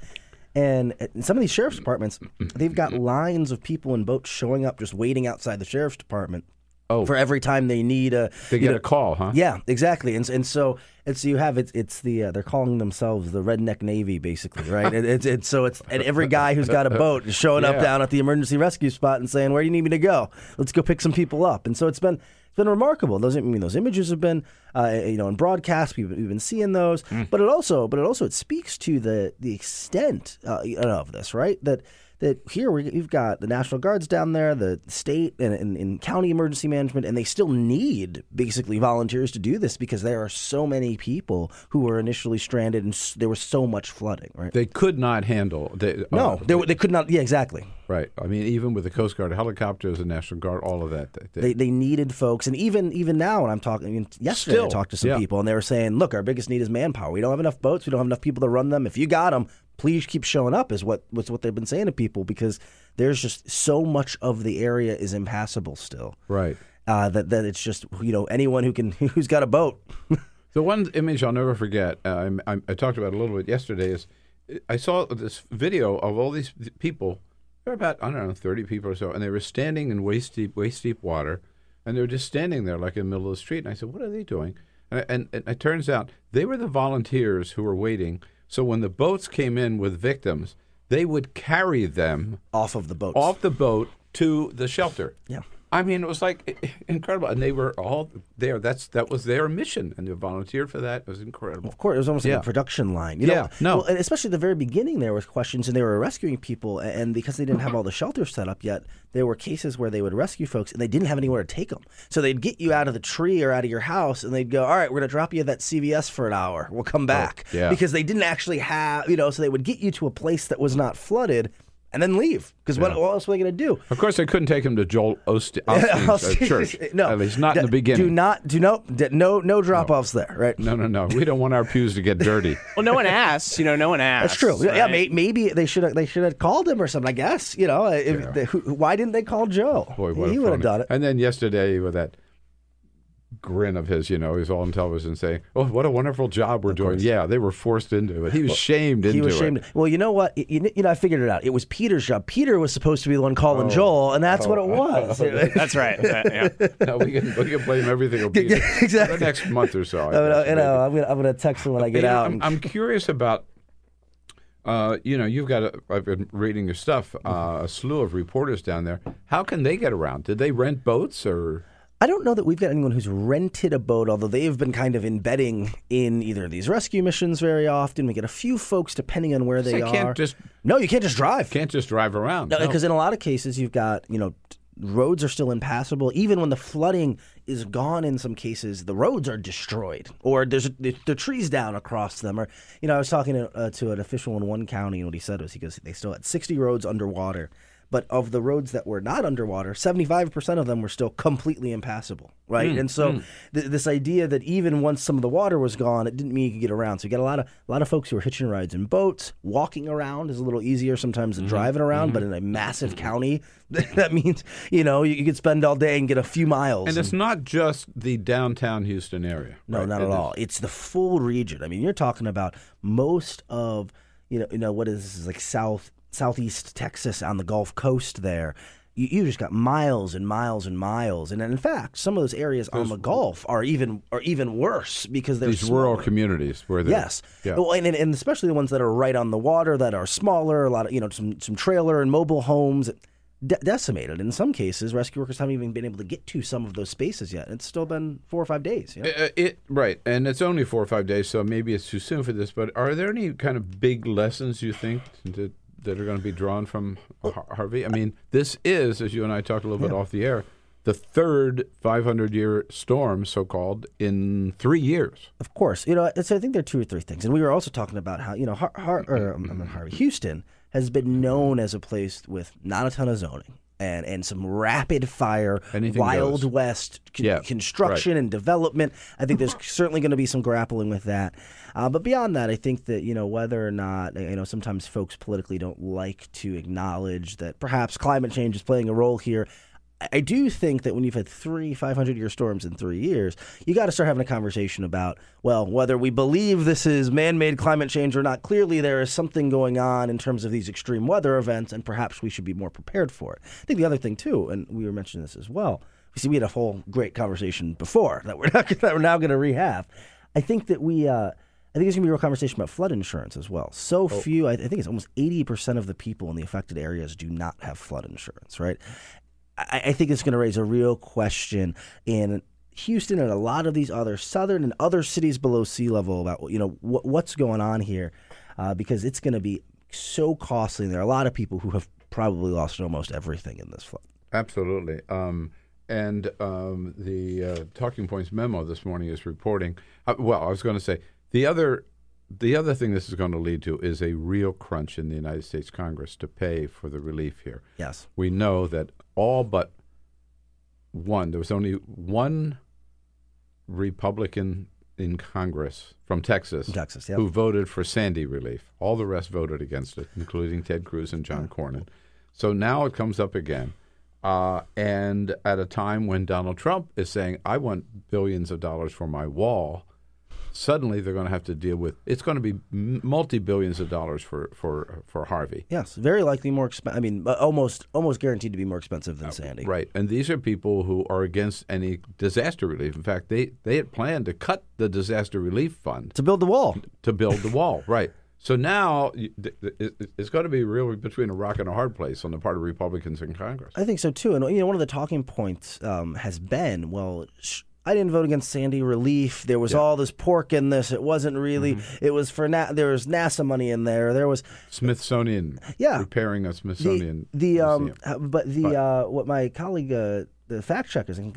And some of these sheriff's departments, they've got lines of people in boats showing up, just waiting outside the sheriff's department. Oh. for every time they need a They get know- a call, huh? Yeah, exactly. And and so and so you have it's it's the uh, they're calling themselves the redneck navy basically, right? it, it's it's so it's and every guy who's got a (laughs) boat is showing up down at the emergency rescue spot and saying, "Where do you need me to go? Let's go pick some people up." And so it's been it's been remarkable. Those I mean those images have been uh, you know in broadcast we've, we've been seeing those, but it also but it also it speaks to the the extent uh, of this, right? That that here we, we've got the National Guards down there, the state and, and, and county emergency management, and they still need basically volunteers to do this because there are so many people who were initially stranded and s- there was so much flooding, right? They could not handle. They, no, uh, they, they could not. Yeah, exactly. right. I mean, even with the Coast Guard helicopters, the National Guard, all of that. They, They, they needed folks, and even even now, when I'm talking, I mean, yesterday I talked to some yeah. people, and they were saying, "Look, our biggest need is manpower. We don't have enough boats. We don't have enough people to run them. If you got them, please keep showing up." Is what was what they've been saying to people because there's just so much of the area is impassable still. right. Uh, that that it's just you know anyone who can (laughs) who's got a boat. (laughs) The one image I'll never forget, uh, I, I, I talked about a little bit yesterday, is I saw this video of all these people. There were about, I don't know, 30 people or so, and they were standing in waist deep, waist deep water, and they were just standing there like in the middle of the street. And I said, What are they doing? And, and, and it turns out they were the volunteers who were waiting. So when the boats came in with victims, they would carry them off of the boat, off the boat to the shelter. Yeah. I mean, it was like incredible, and they were all there. That's that was their mission, and they volunteered for that. It was incredible. Of course, it was almost Yeah. like a production line. You Yeah, know? no. Well, especially the very beginning, there was questions, and they were rescuing people, and because they didn't have all the shelters set up yet, there were cases where they would rescue folks, and they didn't have anywhere to take them. So they'd get you out of the tree or out of your house, and they'd go, "All right, we're going to drop you at that CVS for an hour. We'll come oh, back." yeah. Because they didn't actually have, you know, so they would get you to a place that was not flooded, and then leave. Because what, what else were they going to do? Of course, they couldn't take him to Joel Ost- (laughs) Osteen's uh, church. no, at least not in the beginning. Do not, do no, d- no, no drop offs there, right? No, no, no. We don't want our pews to get dirty. (laughs) Well, no one asks. You know, no one asks. That's true. Yeah, may, maybe they should have they should have called him or something. I guess you know. If they, who, why didn't they call Joe? Boy, what he would have done it. And then yesterday, with that grin of his, you know, he's all on television saying, "Oh, what a wonderful job we're doing." Yeah, they were forced into it. He was shamed into He was it. Well, you know what? You, you know, I figured it out. It was Peter's job. Peter was supposed to be the one calling Joel, and that's what it was. (laughs) That's right. Yeah, yeah. (laughs) No, we can we can blame everything on (laughs) Peter exactly. the next month or so. I I mean, guess, you know, maybe. I'm gonna I'm gonna text him when I get out. I'm, I'm curious about. Uh, you know, you've got. A, I've been reading your stuff. Uh, a slew of reporters down there. How can they get around? Did they rent boats or? I don't know that we've got anyone who's rented a boat, although they've been kind of embedding in either of these rescue missions very often. We get a few folks depending on where they They are. can't just no, you can't just drive. can't just drive around. No, No. because in a lot of cases you've got you know roads are still impassable. Even when the flooding is gone, in some cases the roads are destroyed, or there's the, the trees down across them. Or you know, I was talking to, uh, to an official in one county, and what he said was he goes, they still had 60 roads underwater. But of the roads that were not underwater, 75% of them were still completely impassable, right? Mm, and so mm. th- this idea that even once some of the water was gone, it didn't mean you could get around. So you got a lot of a lot of folks who are hitching rides in boats. Walking around is a little easier sometimes than mm-hmm. driving around, mm-hmm. but in a massive mm-hmm. county, (laughs) that means you know you, you could spend all day and get a few miles. and it's not just the downtown Houston area. No, right? not It at is- all. It's the full region. I mean, you're talking about most of you know, you know what is this like south southeast Texas on the Gulf Coast there. You, you just got miles and miles and miles, and in fact, some of those areas on the Gulf are even are even worse because they're These rural communities where they Yes. yeah. Well, and, and especially the ones that are right on the water that are smaller, a lot of, you know, some, some trailer and mobile homes de- decimated. In some cases, rescue workers haven't even been able to get to some of those spaces yet. It's still been four or five days. You know? Uh, it right, and it's only four or five days, so maybe it's too soon for this. But are there any kind of big lessons you think that that are going to be drawn from Har- Harvey? I mean, this is, as you and I talked a little bit off the air, the third 500 year storm, so called, in three years. Of course, you know. It's, I think there are two or three things, and we were also talking about how you know, Har- Har- or, um, I mean, Harvey Houston has been known as a place with not a ton of zoning, and, and some rapid fire Anything Wild goes. West con- Yeah, construction right. and development. I think there's certainly going to be some grappling with that. Uh, but beyond that, I think that you know whether or not you know sometimes folks politically don't like to acknowledge that perhaps climate change is playing a role here. I- do think that when you've had three 500 year storms in three years, you got to start having a conversation about, well, whether we believe this is man made climate change or not. Clearly, there is something going on in terms of these extreme weather events, and perhaps we should be more prepared for it. I think the other thing, too, and we were mentioning this as well, we see we had a whole great conversation before that we're, (laughs) not, that we're now going to rehab. I think that we. Uh, I think there's going to be a real conversation about flood insurance as well. So few, I, I think it's almost 80% of the people in the affected areas do not have flood insurance, right? I, I think it's going to raise a real question in Houston and a lot of these other southern and other cities below sea level about you know what, what's going on here, uh, because it's going to be so costly. And there are a lot of people who have probably lost almost everything in this flood. Absolutely. Um, and um, the uh, Talking Points memo this morning is reporting. Uh, well, I was going to say the other the other thing this is going to lead to is a real crunch in the United States Congress to pay for the relief here. Yes. We know that all but one, there was only one Republican in Congress from Texas, Texas, yep. who voted for Sandy relief. All the rest voted against it, including Ted Cruz and John Cornyn. So now it comes up again. Uh, and at a time when Donald Trump is saying, I want billions of dollars for my wall, suddenly they're going to have to deal with it's going to be multi billions of dollars for, for, for Harvey. Yes, very likely more expensive. I mean, uh, almost almost guaranteed to be more expensive than Sandy. Right. And these are people who are against any disaster relief. In fact, they, they had planned to cut the disaster relief fund To build the wall. to build the wall. (laughs) Right. So now you- th- th- it- it's going to be really between a rock and a hard place on the part of Republicans in Congress. I think so too. And you know, one of the talking points um, has been, well, sh- I didn't vote against Sandy Relief. There was all this pork in this. It wasn't really. Mm-hmm. It was for Na- there was NASA money in there. There was Smithsonian. Yeah. Repairing a Smithsonian. the um, uh, but the But- uh, what my colleague, uh, the fact checkers, and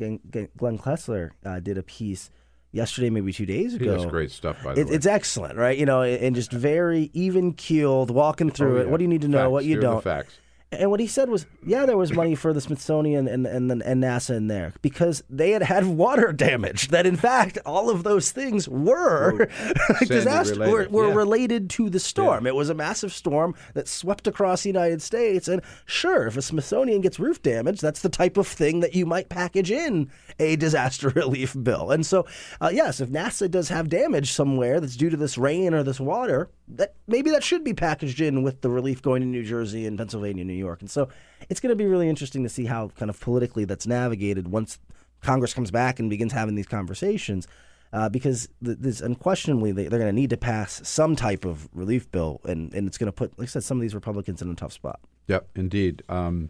Glenn, Kessler, uh, did a piece yesterday, maybe two days ago. great stuff, by the It, way. it's excellent, right? You know, and just very even keeled, walking through Oh, it. What do you need to know? Facts. What you Here the don't. facts. And what he said was, yeah, there was money for the Smithsonian and and and NASA in there because they had had (laughs) water damage. That in fact, all of those things were (laughs) disaster were, related, were yeah. related to the storm. It was a massive storm that swept across the United States. And sure, if a Smithsonian gets roof damage, that's the type of thing that you might package in a disaster (laughs) relief bill. And so, uh, yes, if NASA does have damage somewhere that's due to this rain or this water, that maybe that should be packaged in with the relief going to New Jersey and Pennsylvania, New York. And so, it's going to be really interesting to see how kind of politically that's navigated once Congress comes back and begins having these conversations. Uh, because th- this unquestionably they, they're going to need to pass some type of relief bill, and, and it's going to put, like I said, some of these Republicans in a tough spot. Yep, indeed. Um,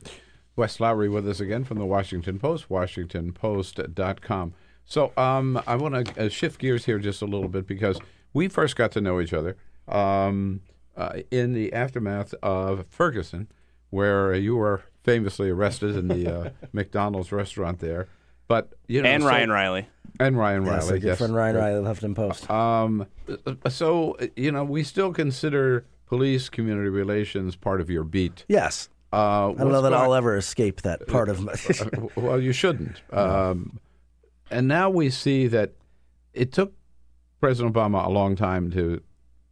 Wes Lowery with us again from the Washington Post, WashingtonPost.com. So um, I want to uh, shift gears here just a little bit because we first got to know each other um, uh, in the aftermath of Ferguson, where you were famously arrested in the uh, (laughs) McDonald's restaurant there. But you know, and so- Ryan Riley. and Ryan Yes, Riley, our good yes. friend Ryan Riley, Huffington Post. Um, so uh, you know, we still consider police community relations part of your beat. yes, Uh, I don't know that I'll ever escape that part of my. (laughs) Uh, well, you shouldn't. (laughs) Um, and now we see that it took President Obama a long time to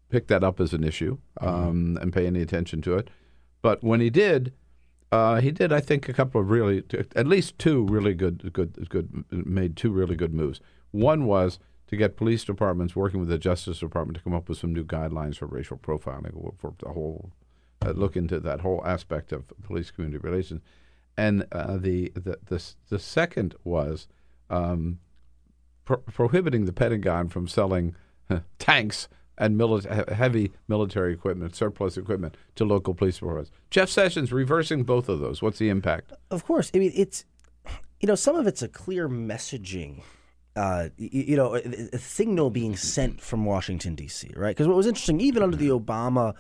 pick that up as an issue um, and pay any attention to it. But when he did, uh, he did, I think, a couple of really, at least two really good, good, good, made two really good moves. One was to get police departments working with the Justice Department to come up with some new guidelines for racial profiling, for the whole uh, look into that whole aspect of police community relations. And uh, the, the the the second was um, pro- prohibiting the Pentagon from selling tanks and mili- heavy military equipment, surplus equipment to local police departments. Jeff Sessions reversing both of those. What's the impact? Of course, I mean it's you know some of it's a clear messaging. Uh, y- you know, a, a signal being sent from Washington D.C. Right? Because what was interesting, even under the Obama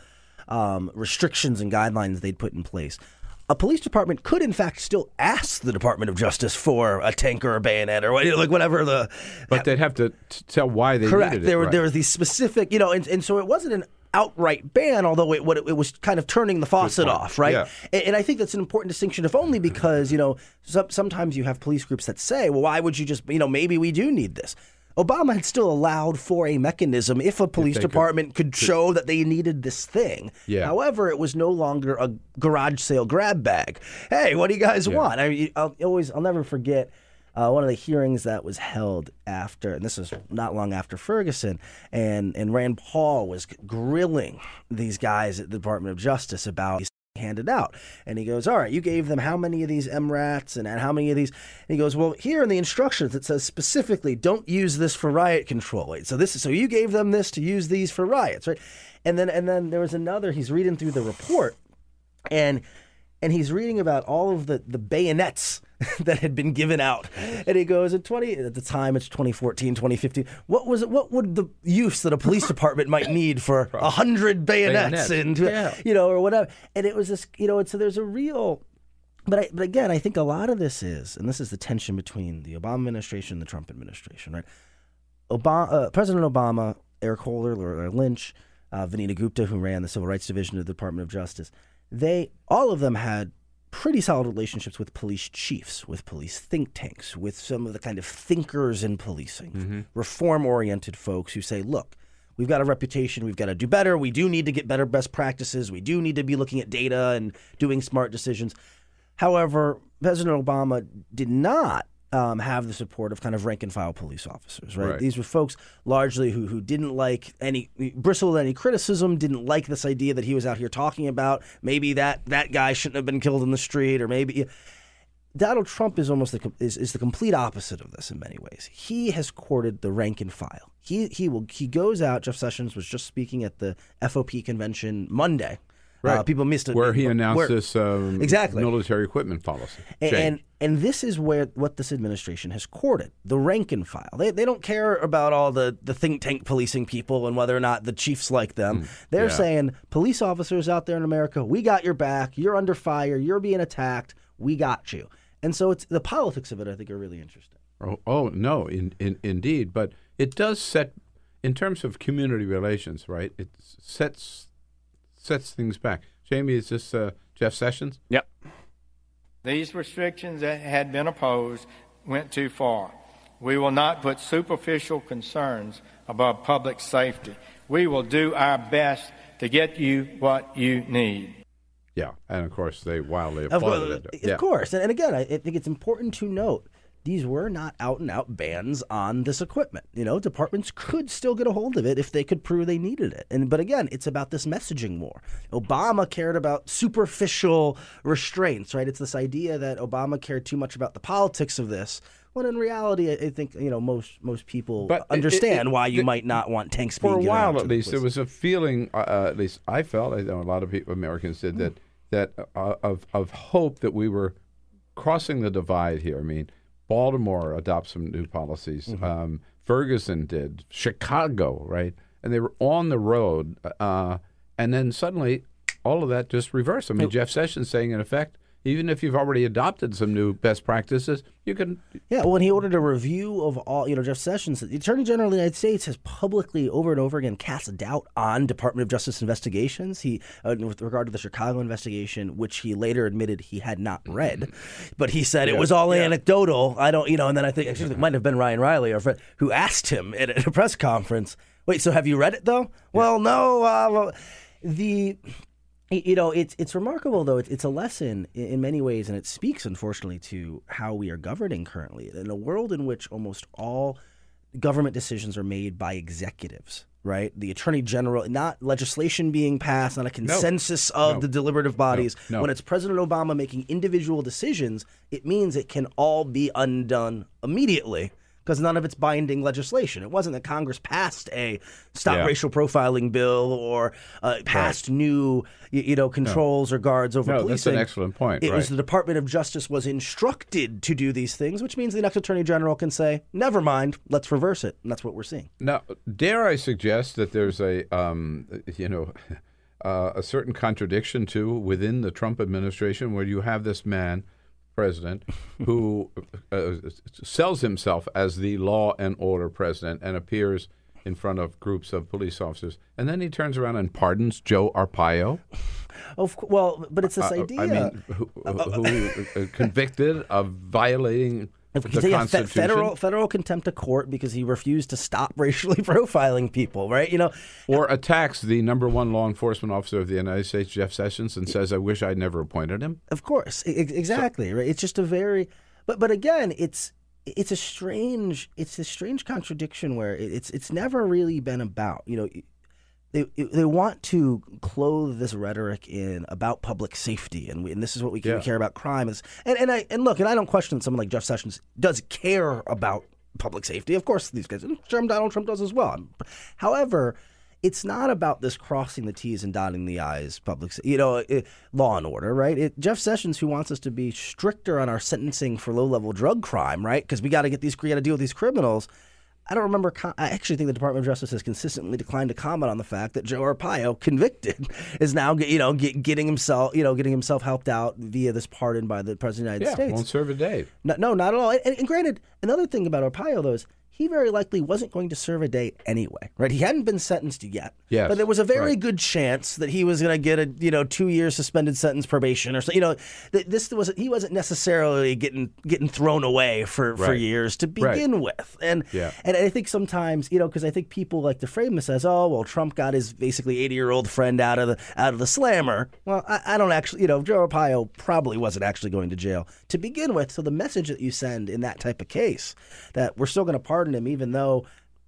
um, restrictions and guidelines they'd put in place, a police department could in fact still ask the Department of Justice for a tank or a bayonet or like whatever the But they'd have to tell why they correct. needed it. There were right. there was these specific, you know, and, and so it wasn't an outright ban, although it, what it, it was kind of turning the faucet off, right? Yeah. And, and I think that's an important distinction, if only because you know some, sometimes you have police groups that say, well, why would you just you know maybe we do need this. Obama had still allowed for a mechanism if a police they could- department could, show that they needed this thing. Yeah. However, it was no longer a garage sale grab bag. Hey, what do you guys want? I I'll always, I'll never forget uh, one of the hearings that was held after, and this was not long after Ferguson, and and Rand Paul was grilling these guys at the Department of Justice about these handed out. And he goes, All right, you gave them how many of these MRAPs and, and how many of these? And he goes, Well, here in the instructions it says specifically, don't use this for riot control. So this is so you gave them this to use these for riots, right? And then and then there was another, he's reading through the report and and he's reading about all of the, the bayonets (laughs) that had been given out. And he goes, at 20, at the time it's 2014, 2015, what was it, what would the use that a police department might (laughs) need for a hundred bayonets, Bayonets, and, yeah. you know, or whatever. And it was this, you know, and so there's a real, but I, but again, I think a lot of this is, and this is the tension between the Obama administration and the Trump administration, right? Obama, uh, President Obama, Eric Holder, Loretta Lynch, uh, Vanita Gupta, who ran the Civil Rights Division of the Department of Justice, they all of them had pretty solid relationships with police chiefs, with police think tanks, with some of the kind of thinkers in policing, mm-hmm. reform-oriented folks who say, look. We've got a reputation. We've got to do better. We do need to get better best practices. We do need to be looking at data and doing smart decisions. However, President Obama did not um, have the support of kind of rank and file police officers, right? Right. These were folks largely who who didn't like any bristled any criticism, didn't like this idea that he was out here talking about maybe that that guy shouldn't have been killed in the street, or maybe. Donald Trump is almost the, is, is the complete opposite of this in many ways. He has courted the rank and file. He he will he goes out. Jeff Sessions was just speaking at the FOP convention Monday. Uh, Right. people missed it. Where he announced where- this um, Exactly. military equipment policy. and, and and this is where what this administration has courted the rank and file. They, they don't care about all the, the think tank policing people and whether or not the chiefs like them. They're Mm, yeah. saying police officers out there in America, we got your back. You're under fire. You're being attacked. We got you. And so it's the politics of it. I think are really interesting. Oh, oh no, in, in, indeed. But it does set, in terms of community relations, right? It sets sets things back. Jamie, is this uh, Jeff Sessions? Yep. These restrictions that had been opposed went too far. We will not put superficial concerns above public safety. We will do our best to get you what you need. Yeah, and of course they wildly Of applauded course, it. of Yeah. course. And, and again, I, I think it's important to note these were not out and out bans on this equipment. You know, departments could still get a hold of it if they could prove they needed it. And but again, it's about this messaging more. Obama cared about superficial restraints, right? It's this idea that Obama cared too much about the politics of this. When in reality, I think you know most most people But it- understand it- why you might not want tanks For being a while, at the least, there was a feeling. Uh, uh, at least I felt. I know a lot of people, Americans did that. That uh, of of hope that we were crossing the divide here. I mean, Baltimore adopts some new policies. Mm-hmm. Um, Ferguson did. Chicago, right? And they were on the road. Uh, and then suddenly, all of that just reversed. I mean, Jeff Sessions saying, in effect, even if you've already adopted some new best practices, you can. Yeah, well, when he ordered a review of all, you know, Jeff Sessions, the Attorney General of the United States has publicly over and over again cast doubt on Department of Justice investigations. He, uh, with regard to the Chicago investigation, which he later admitted he had not read, but he said it was all anecdotal. I don't, you know, and then I think actually it might have been Ryan Riley or Fred, who asked him at a press conference, "Wait, so have you read it though?" Well, no. Uh, well, the you know, it's it's remarkable though. It's, it's a lesson in, many ways, and it speaks, unfortunately, to how we are governing currently in a world in which almost all government decisions are made by executives. Right, the attorney general, not legislation being passed, not a consensus of No. the deliberative bodies. No. When it's President Obama making individual decisions, it means it can all be undone immediately because none of it's binding legislation. It wasn't that Congress passed a stop Yeah. racial profiling bill or uh, passed new, you, you know, controls or guards over No, policing. that's an excellent point. It was the Department of Justice was instructed to do these things, which means the next Attorney General can say, "Never mind, let's reverse it," and that's what we're seeing. Now, dare I suggest that there's a, um, you know, (laughs) uh, a certain contradiction too within the Trump administration, where you have this man, president, who uh, sells himself as the law and order president and appears in front of groups of police officers, and then he turns around and pardons Joe Arpaio. Of well, but it's this uh, idea. I mean, who, who uh, convicted of violating Of- the yeah, fe- federal federal contempt of court because he refused to stop (laughs) racially profiling people, right? You know, or attacks the number one law enforcement officer of the United States, Jeff Sessions, and says, "I wish I'd never appointed him." Of course, ex- exactly. right. It's just a very, but but again, it's it's a strange it's a strange contradiction where it's it's never really been about you know. They, they want to clothe this rhetoric in about public safety, and, we, and this is what we, Yeah. we care about. Crime is, and, and I and look, and I don't question someone like Jeff Sessions does care about public safety. Of course, these guys, and Donald Trump does as well. However, it's not about this crossing the T's and dotting the I's public, you know, eh, law and order, right? It, Jeff Sessions, who wants us to be stricter on our sentencing for low level drug crime, right? Because we got to get these, we got to deal with these criminals. I don't remember. I actually think the Department of Justice has consistently declined to comment on the fact that Joe Arpaio, (laughs) convicted, is now, you know, get, getting himself, you know, getting himself helped out via this pardon by the President of the United Yeah, States. won't serve a day. No, no, not at all. And, and granted, another thing about Arpaio, though, is he very likely wasn't going to serve a day anyway, right? He hadn't been sentenced yet. Yes, But there was a very right. good chance that he was going to get a, you know, two year suspended sentence probation or so. You know, this was he wasn't necessarily getting getting thrown away for, for years to Right. begin with. And Yeah. and I think sometimes, you know, because I think people like to frame this as, oh, well, Trump got his basically 80 year old friend out of the out of the slammer. Well, I, I don't actually, you know, Joe Arpaio probably wasn't actually going to jail to begin with. So the message that you send in that type of case, that we're still going to pardon him even though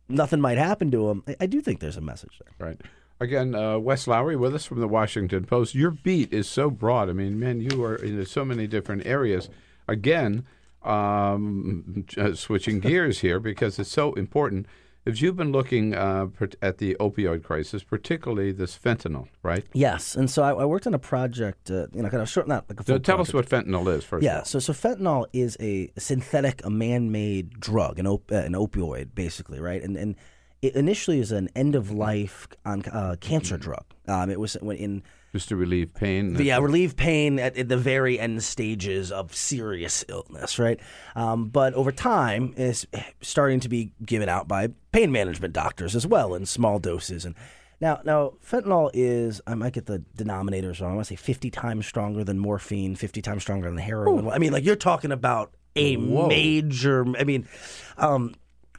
nothing might happen to him, I, I do think there's a message there. Right. Again, uh, Wes Lowery with us from the Washington Post. Your beat is so broad. I mean, man, you are in so many different areas. Again, um, (laughs) switching gears here because it's so important. If you've been looking uh, at the opioid crisis, particularly this fentanyl, right? Yes, and so I, I worked on a project, uh, you know, kind of short, not like a So tell us what fentanyl is first. Yeah, so so fentanyl is a synthetic, a man-made drug, an op- uh, an opioid, basically, right? And and it initially is an end-of-life on uh, cancer drug. Um, it was when in. Just to relieve pain. yeah, relieve pain at, at the very end stages of serious illness, right? Um, but over time, it's starting to be given out by pain management doctors as well in small doses. And now, now fentanyl is I might get the denominators wrong. I want to say fifty times stronger than morphine, fifty times stronger than heroin. I mean, like you're talking about a Whoa. major. I mean. Um,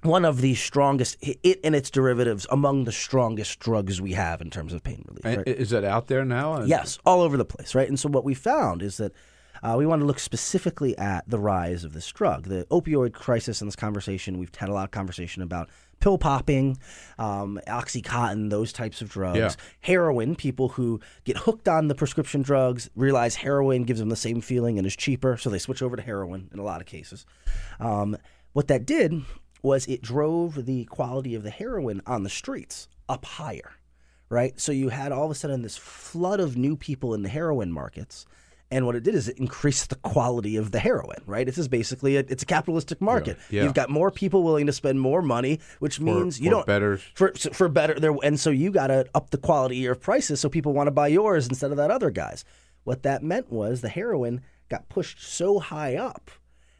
one of the strongest, it and its derivatives, among the strongest drugs we have in terms of pain relief. Right? Is it out there now? Yes, all over the place, right? And so what we found is that uh, we want to look specifically at the rise of this drug, the opioid crisis. In this conversation, we've had a lot of conversation about pill popping, um, oxycontin, those types of drugs, Yeah. heroin. People who get hooked on the prescription drugs realize heroin gives them the same feeling and is cheaper, so they switch over to heroin in a lot of cases. Um, what that did was it drove the quality of the heroin on the streets up higher right? So you had all of a sudden this flood of new people in the heroin markets. And what it did is it increased the quality of the heroin, right? This is basically a, it's a capitalistic market. yeah. You've got more people willing to spend more money, which means you for don't better- for for better there, and so you got to up the quality of your prices so people want to buy yours instead of that other guy's. What that meant was the heroin got pushed so high up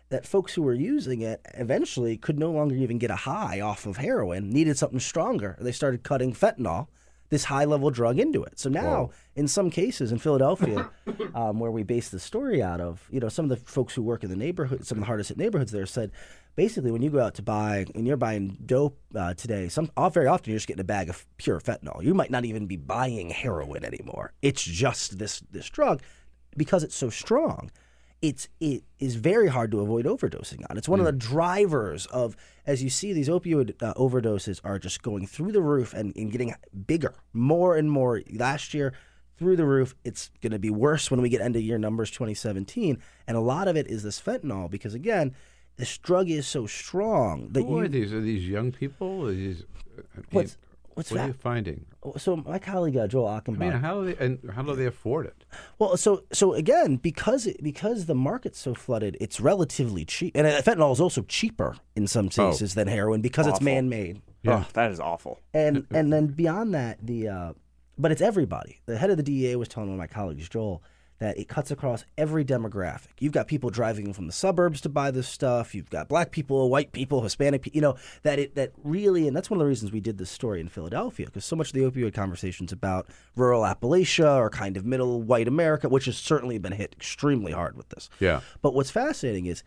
that folks who were using it eventually could no longer even get a high off of heroin, needed something stronger. They started cutting fentanyl, this high level drug, into it. So now, in some cases in Philadelphia, (laughs) um, where we base the story out of, you know, some of the folks who work in the neighborhood, some of the hardest hit neighborhoods there said, basically, when you go out to buy, and you're buying dope uh, today, some very often you're just getting a bag of pure fentanyl. You might not even be buying heroin anymore. It's just this this drug because it's so strong it's it is very hard to avoid overdosing on. It's one of the drivers of as you see these opioid uh, overdoses are just going through the roof and, and getting bigger, more and more. Last year through the roof. It's going to be worse when we get end of year numbers 2017, and a lot of it is this fentanyl because again, this drug is so strong that Who you are these? Are these young people? Are these, What's- what's what are you finding? so my colleague uh, Joel I Achenbach. mean, how do they and how do they afford it? Well, so so again, because it, because the market's so flooded, it's relatively cheap, and uh, fentanyl is also cheaper in some Oh. cases than heroin because it's man-made. Oh, that is awful. And (laughs) and then beyond that, the uh, but it's everybody. The head of the DEA was telling one of my colleagues, Joel, that it cuts across every demographic. You've got people driving from the suburbs to buy this stuff. You've got black people, white people, Hispanic people. You know that it that really, and that's one of the reasons we did this story in Philadelphia because so much of the opioid conversations about rural Appalachia or kind of middle white America, which has certainly been hit extremely hard with this. Yeah. But what's fascinating is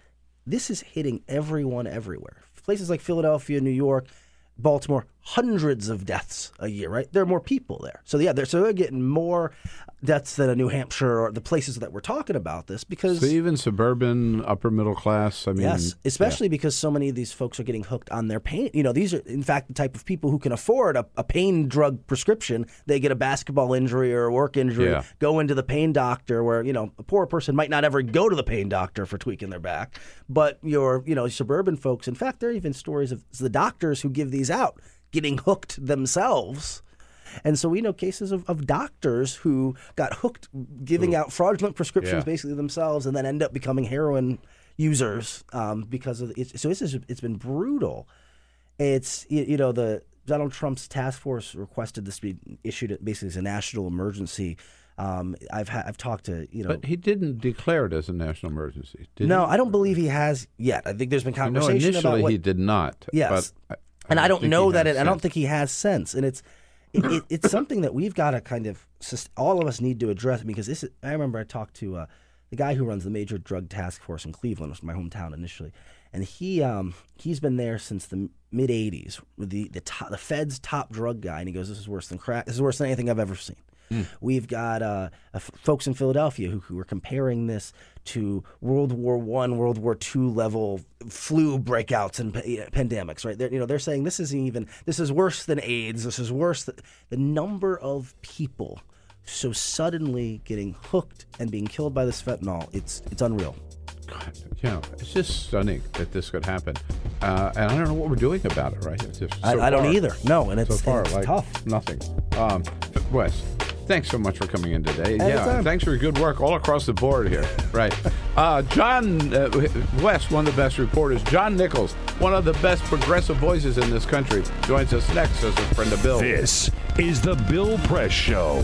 this is hitting everyone everywhere. Places like Philadelphia, New York, Baltimore, hundreds of deaths a year, right? There are more people there. So yeah, they're so they're getting more deaths than a New Hampshire or the places that we're talking about this because So even suburban, upper middle class. I mean, yes, especially because so many of these folks are getting hooked on their pain. You know, these are in fact the type of people who can afford a, a pain drug prescription. They get a basketball injury or a work injury, Yeah. go into the pain doctor. Where you know a poor person might not ever go to the pain doctor for tweaking their back, but your you know suburban folks. In fact, there are even stories of the doctors who give these out getting hooked themselves. And so we know cases of, of doctors who got hooked giving out fraudulent prescriptions Yeah. basically themselves and then end up becoming heroin users um, because of it. So this is, it's been brutal. It's, you, you know, the Donald Trump's task force requested this be issued basically as a national emergency. Um, I've, ha- I've talked to, you know, But he didn't declare it as a national emergency. Did no, he? I don't believe he has yet. I think there's been I know initially about what, he did not. Yes. but and I don't know that it. I don't think he has sense, and it's it, it, it's (coughs) something that we've got to kind of all of us need to address because this. Is, I remember I talked to uh, the guy who runs the major drug task force in Cleveland, which was my hometown initially, and he um, he's been there since the mid '80s with the the, top, the Fed's top drug guy, and he goes, "This is worse than crack. This is worse than anything I've ever seen." We've got uh, uh, folks in Philadelphia who, who are comparing this to World War One, World War Two level flu breakouts and pa- pandemics. Right? They're, you know, they're saying this isn't even. This is worse than AIDS. This is worse. Than, the number of people so suddenly getting hooked and being killed by this fentanyl. It's it's unreal. God, you know, it's just stunning that this could happen, uh, and I don't know what we're doing about it. Right? It's just I, so I don't far- either. No, and it's, so far, it's like tough. nothing. Um, Wes, thanks so much for coming in today. yeah, thanks for your good work all across the board here. Right, uh, John uh, Wes, one of the best reporters. John Nichols, one of the best progressive voices in this country, joins us next as a friend of Bill. This is the Bill Press Show.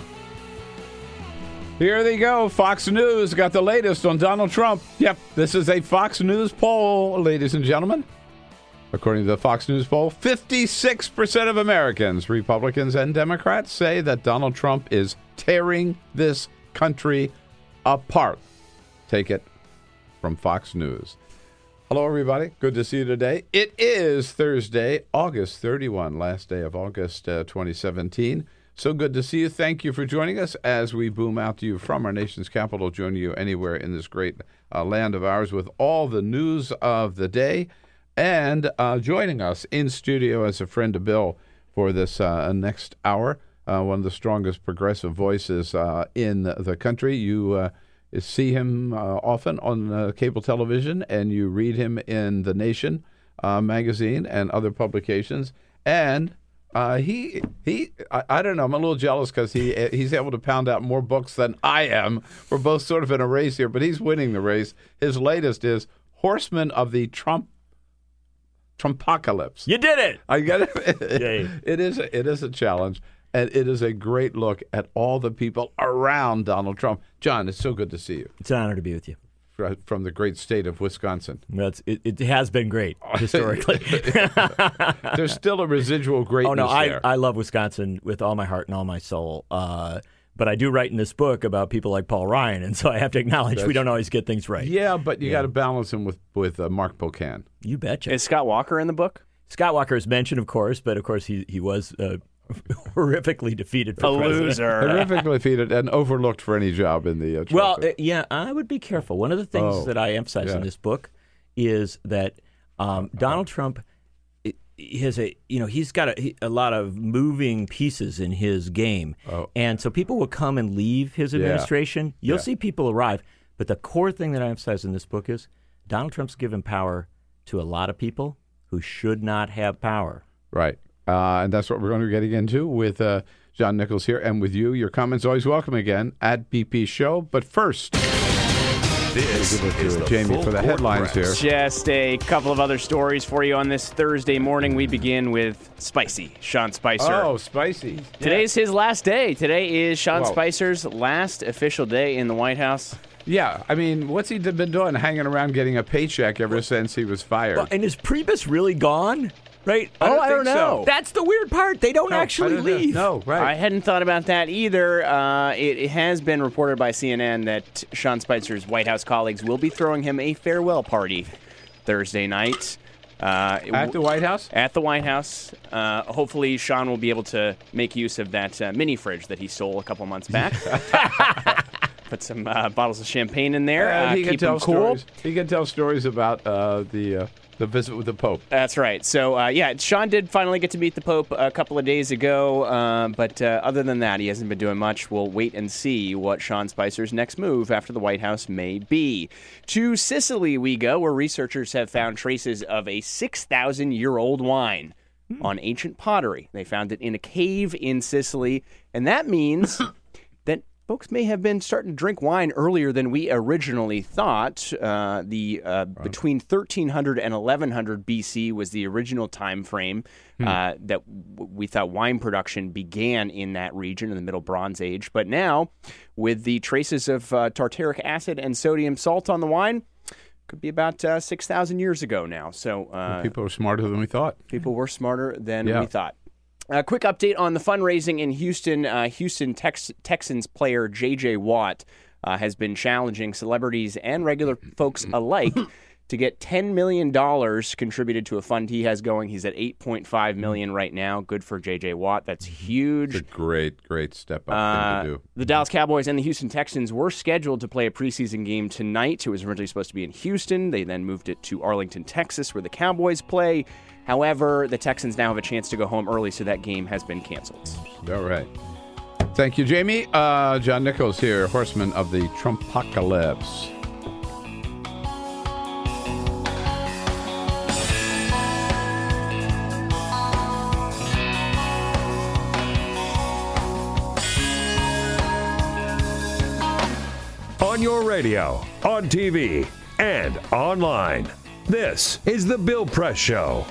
Here they go. Fox News got the latest on Donald Trump. Yep, this is a Fox News poll, ladies and gentlemen. According to the Fox News poll, 56% of Americans, Republicans and Democrats, say that Donald Trump is tearing this country apart. Take it from Fox News. Hello, everybody. Good to see you today. It is Thursday, August 31, last day of August uh, 2017. So good to see you. Thank you for joining us as we boom out to you from our nation's capital, joining you anywhere in this great uh, land of ours with all the news of the day. And uh, joining us in studio as a friend of Bill for this uh, next hour, uh, one of the strongest progressive voices uh, in the country. You uh, see him often on cable television, and you read him in The Nation magazine and other publications. And uh, he he I, I don't know. I'm a little jealous because he he's able to pound out more books than I am. We're both sort of in a race here, but he's winning the race. His latest is Horsemen of the Trump Trumpocalypse. You did it. I get it. (laughs) Yay. it is a, it is a challenge, and it is a great look at all the people around Donald Trump. John, it's so good to see you It's an honor to be with you. Fr- from the great state of Wisconsin. Well, it's, it, it has been great (laughs) historically. (laughs) There's still a residual greatness oh no, I, there. I love Wisconsin with all my heart and all my soul. Uh, But I do write in this book about people like Paul Ryan, and so I have to acknowledge we don't always get things right. Yeah, but you Yeah. got to balance him with with uh, Mark Pocan. You betcha. Is Scott Walker in the book? Scott Walker is mentioned, of course, but of course he he was uh, (laughs) horrifically defeated for A president. loser. (laughs) Horrifically defeated and overlooked for any job in the. Uh, Well, uh, yeah, I would be careful. One of the things Oh, that I emphasize in this book is that um, Donald Trump i- has a you know he's got a, a lot of moving pieces in his game, Oh. and so people will come and leave his Yeah. administration. You'll Yeah. see people arrive, but the core thing that I emphasize in this book is Donald Trump's given power to a lot of people who should not have power. Right. Uh, and that's what we're going to be getting into with uh, John Nichols here and with you. Your comments always welcome again at BP Show. But first, This give it to is Jamie for the headlines Press. here. Just a couple of other stories for you on this Thursday morning. We begin with Spicy, Sean Spicer. Oh, spicy. Today's his last day. Today is Sean Whoa. Spicer's last official day in the White House. Yeah. I mean, what's he been doing? Hanging around getting a paycheck ever since he was fired. Well, and is Priebus really gone? Right? I oh, I don't think so. know. That's the weird part. They don't No, actually don't know. leave. No, right. I hadn't thought about that either. Uh, it, it has been reported by CNN that Sean Spicer's White House colleagues will be throwing him a farewell party Thursday night. Uh, At the White House? At the White House. Uh, hopefully, Sean will be able to make use of that uh, mini fridge that he stole a couple months back. (laughs) Put some uh, bottles of champagne in there. And uh, he can keep tell him cool. stories. He can tell stories about uh, the uh, the visit with the Pope. That's right. So, uh, yeah, Sean did finally get to meet the Pope a couple of days ago. Uh, but uh, other than that, he hasn't been doing much. We'll wait and see what Sean Spicer's next move after the White House may be. To Sicily we go, where researchers have found traces of a 6,000 year old wine on ancient pottery. They found it in a cave in Sicily. And that means (coughs) (coughs) that folks may have been starting to drink wine earlier than we originally thought. Uh, the uh, between 1300 and 1100 BC was the original time frame uh, that w- we thought wine production began in that region in the Middle Bronze Age. But now, with the traces of uh, tartaric acid and sodium salt on the wine. Could be about uh, 6,000 years ago now. So uh, People are smarter than we thought. people were smarter than Yeah. we thought. A quick update on the fundraising in Houston. Uh, Houston Tex- Texans player J.J. Watt uh, has been challenging celebrities and regular folks alike (coughs) to get $10 million contributed to a fund he has going. He's at $8.5 million right now. Good for J.J. Watt. That's huge. Great, great step up Uh, thing to do. the Dallas Cowboys and the Houston Texans were scheduled to play a preseason game tonight. It was originally supposed to be in Houston. They then moved it to Arlington, Texas, where the Cowboys play. However, the Texans now have a chance to go home early, so that game has been canceled. All right. Thank you, Jamie. Uh, John Nichols here, horseman of the Trumpocalypse. On your radio, on TV, and online. This is The Bill Press Show.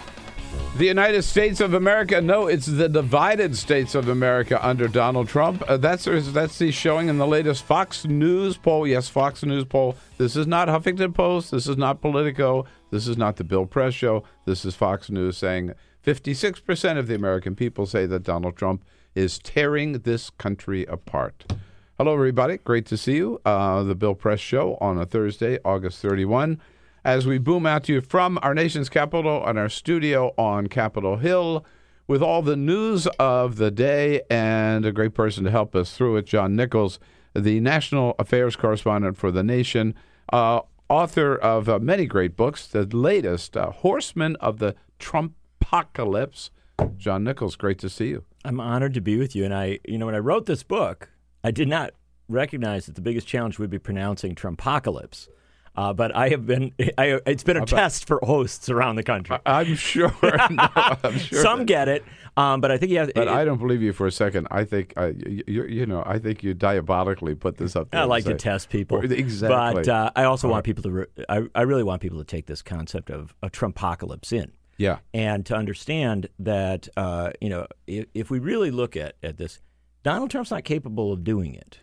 The United States of America. No, it's the divided states of America under Donald Trump. Uh, that's that's the showing in the latest Fox News poll. Yes, Fox News poll. This is not Huffington Post. This is not Politico. This is not the Bill Press Show. This is Fox News saying 56% of the American people say that Donald Trump is tearing this country apart. Hello, everybody. Great to see you. Uh, the Bill Press Show on a Thursday, August 31. As we boom out to you from our nation's capital and our studio on Capitol Hill with all the news of the day and a great person to help us through it, John Nichols, the national affairs correspondent for The Nation, uh, author of uh, many great books, the latest, uh, Horsemen of the Trumpocalypse. John Nichols, great to see you. I'm honored to be with you. And I, you know, when I wrote this book, I did not recognize that the biggest challenge would be pronouncing Trumpocalypse. Uh, but I have been, I, it's been a test for hosts around the country. I'm sure. (laughs) No, I'm (laughs) sure Some get it, um, but I think you have. But I don't believe you for a second. I think uh, you, you, know. I think you diabolically put this up. There I like to test people. Exactly. But uh, I also All want people to. Re- I, I really want people to take this concept of a Trumpocalypse in. Yeah. And to understand that, uh, you know, if, if we really look at, at this, Donald Trump's not capable of doing it.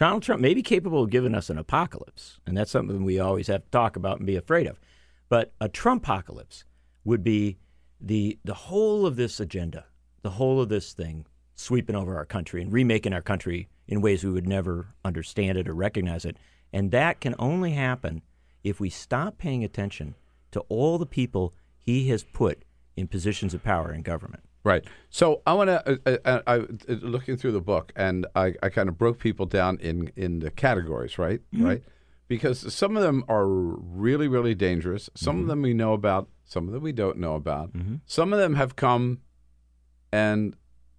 Donald Trump may be capable of giving us an apocalypse, and that's something we always have to talk about and be afraid of. But a Trump apocalypse would be the the whole of this agenda, the whole of this thing sweeping over our country and remaking our country in ways we would never understand it or recognize it. And that can only happen if we stop paying attention to all the people he has put in positions of power in government. Right. So I want to. Uh, uh, I, uh, looking through the book, and I, I kind of broke people down in in the categories. Right. Mm-hmm. Right. Because some of them are really, really dangerous. Some Mm-hmm. of them we know about. Some of them we don't know about. Some of them have come and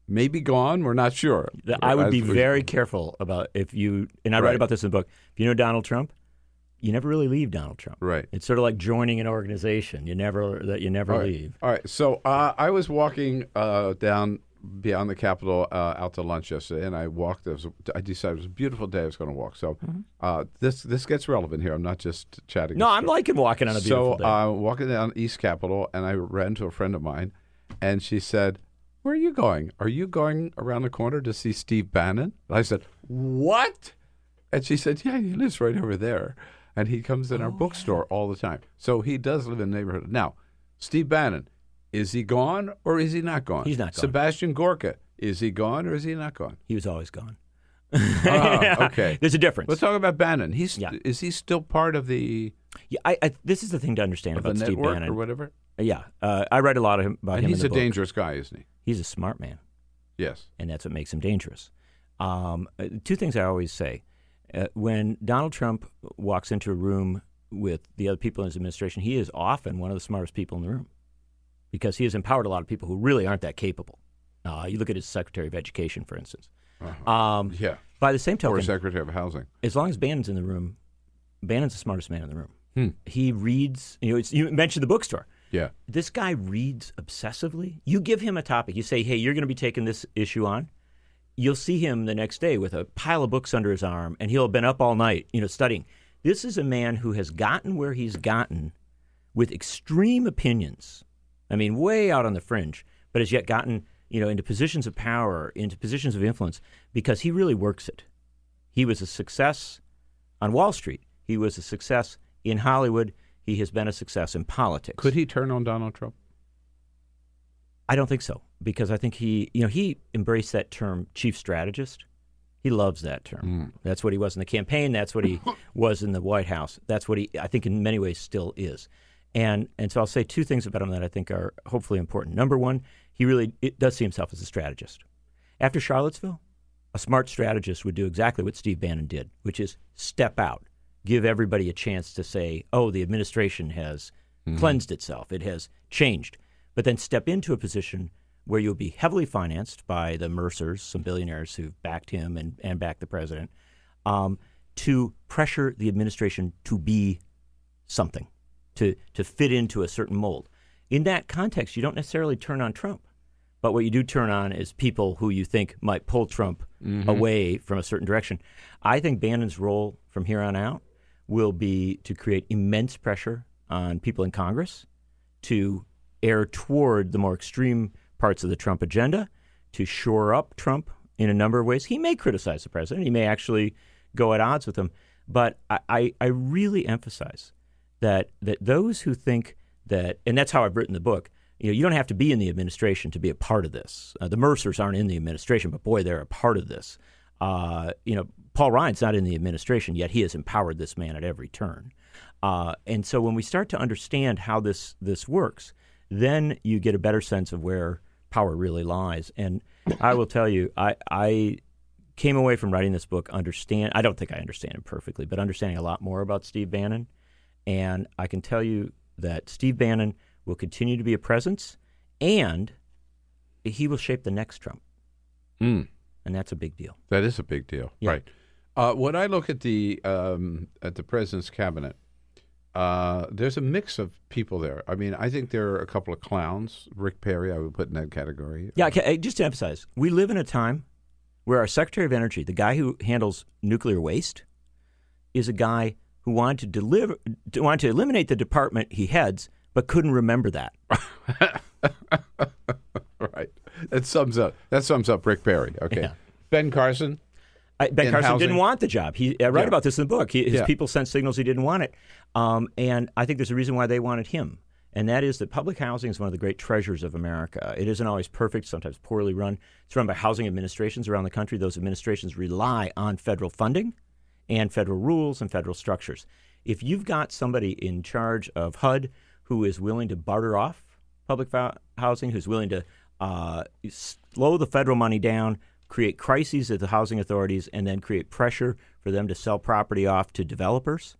maybe gone. We're not sure. I would be very careful about if you, and I Right. write about this in the book. If you know Donald Trump, you never really leave Donald Trump. Right. It's sort of like joining an organization. You never that you never All right. leave. All right. So uh, I was walking uh, down beyond the Capitol uh, out to lunch yesterday, and I walked. It was, I decided it was a beautiful day. I was going to walk. So Mm-hmm. uh, this this gets relevant here. I'm not just chatting. No, I'm liking walking on a beautiful so, day. uh, walking down East Capitol, and I ran into a friend of mine, and she said, "Where are you going? Are you going around the corner to see Steve Bannon?" And I said, "What?" And she said, "Yeah, he lives right over there, and he comes in our bookstore all the time. So he does live in the neighborhood now." Steve Bannon, is he gone or is he not gone? He's not gone. Sebastian Gorka, is he gone or is he not gone? he was always gone. Ah, (laughs) okay. There's a difference. Let's talk about Bannon. He's Yeah. is he still part of the Yeah, I, I, this is the thing to understand of the about Steve Bannon. or whatever? Yeah, uh, I read a lot of him about And him. he's in a book. dangerous guy, isn't he? He's a smart man. Yes. and that's what makes him dangerous. Um, uh, two things I always say: uh, when Donald Trump walks into a room with the other people in his administration, he is often one of the smartest people in the room because he has empowered a lot of people who really aren't that capable. Uh, you look at his Secretary of Education, for instance. Um, Yeah. by the same Or token, Secretary of Housing. as long as Bannon's in the room, Bannon's the smartest man in the room. Hmm. He reads. You know, it's, you mentioned the bookstore Yeah. this guy reads obsessively. You give him a topic. You say, "Hey, you're going to be taking this issue on." You'll see him the next day with a pile of books under his arm, and he'll have been up all night, you know, studying. This is a man who has gotten where he's gotten with extreme opinions. I mean, way out on the fringe, but has yet gotten, you know, into positions of power, into positions of influence because he really works it. He was a success on Wall Street. He was a success in Hollywood. He has been a success in politics. Could he turn on Donald Trump? I don't think so because I think he, you know, he embraced that term chief strategist. He loves that term. Mm. That's what he was in the campaign. That's what he (coughs) was in the White House. That's what he, I think, in many ways, still is. And and so I'll say two things about him that I think are hopefully important. Number one, he really it does see himself as a strategist. After Charlottesville, a smart strategist would do exactly what Steve Bannon did, which is step out, give everybody a chance to say, "Oh, the administration has mm-hmm. cleansed itself; it has changed," but then step into a position where you'll be heavily financed by the Mercers, some billionaires who've backed him and, and backed the president, um, to pressure the administration to be something, to, to fit into a certain mold. In that context, you don't necessarily turn on Trump, but what you do turn on is people who you think might pull Trump away from a certain direction. I think Bannon's role from here on out will be to create immense pressure on people in Congress to err toward the more extreme parts of the Trump agenda, to shore up Trump in a number of ways. He may criticize the president, he may actually go at odds with him, but I, I, really emphasize that that those who think that, and that's how I've written the book. You know, you don't have to be in the administration to be a part of this. Uh, the Mercers aren't in the administration, but boy, they're a part of this. Uh, you know, Paul Ryan's not in the administration yet; he has empowered this man at every turn. Uh, and so, when we start to understand how this this works, then you get a better sense of where power really lies. And I will tell you, I, I came away from writing this book understand. I don't think I understand him perfectly, but understanding a lot more about Steve Bannon. And I can tell you that Steve Bannon will continue to be a presence, and he will shape the next Trump, Mm, and that's a big deal. that is a big deal, Yeah. right? Uh, when I look at the um, at the president's cabinet, uh, there's a mix of people there. I mean, I think there are a couple of clowns. Rick Perry, I would put in that category. Yeah, okay, just to emphasize, we live in a time where our Secretary of Energy, the guy who handles nuclear waste, is a guy who wanted to deliver, wanted to eliminate the department he heads, but couldn't remember that. (laughs) right. That sums up. That sums up Rick Perry. Okay. Yeah. Ben Carson. I, ben Carson housing. didn't want the job. He I write Yeah. about this in the book. He, his Yeah. people sent signals he didn't want it, um, and I think there's a reason why they wanted him. and that is that public housing is one of the great treasures of America. It isn't always perfect, sometimes poorly run. It's run by housing administrations around the country. Those administrations rely on federal funding and federal rules and federal structures. If you've got somebody in charge of HUD who is willing to barter off public housing, who's willing to uh, slow the federal money down, create crises at the housing authorities, and then create pressure for them to sell property off to developers,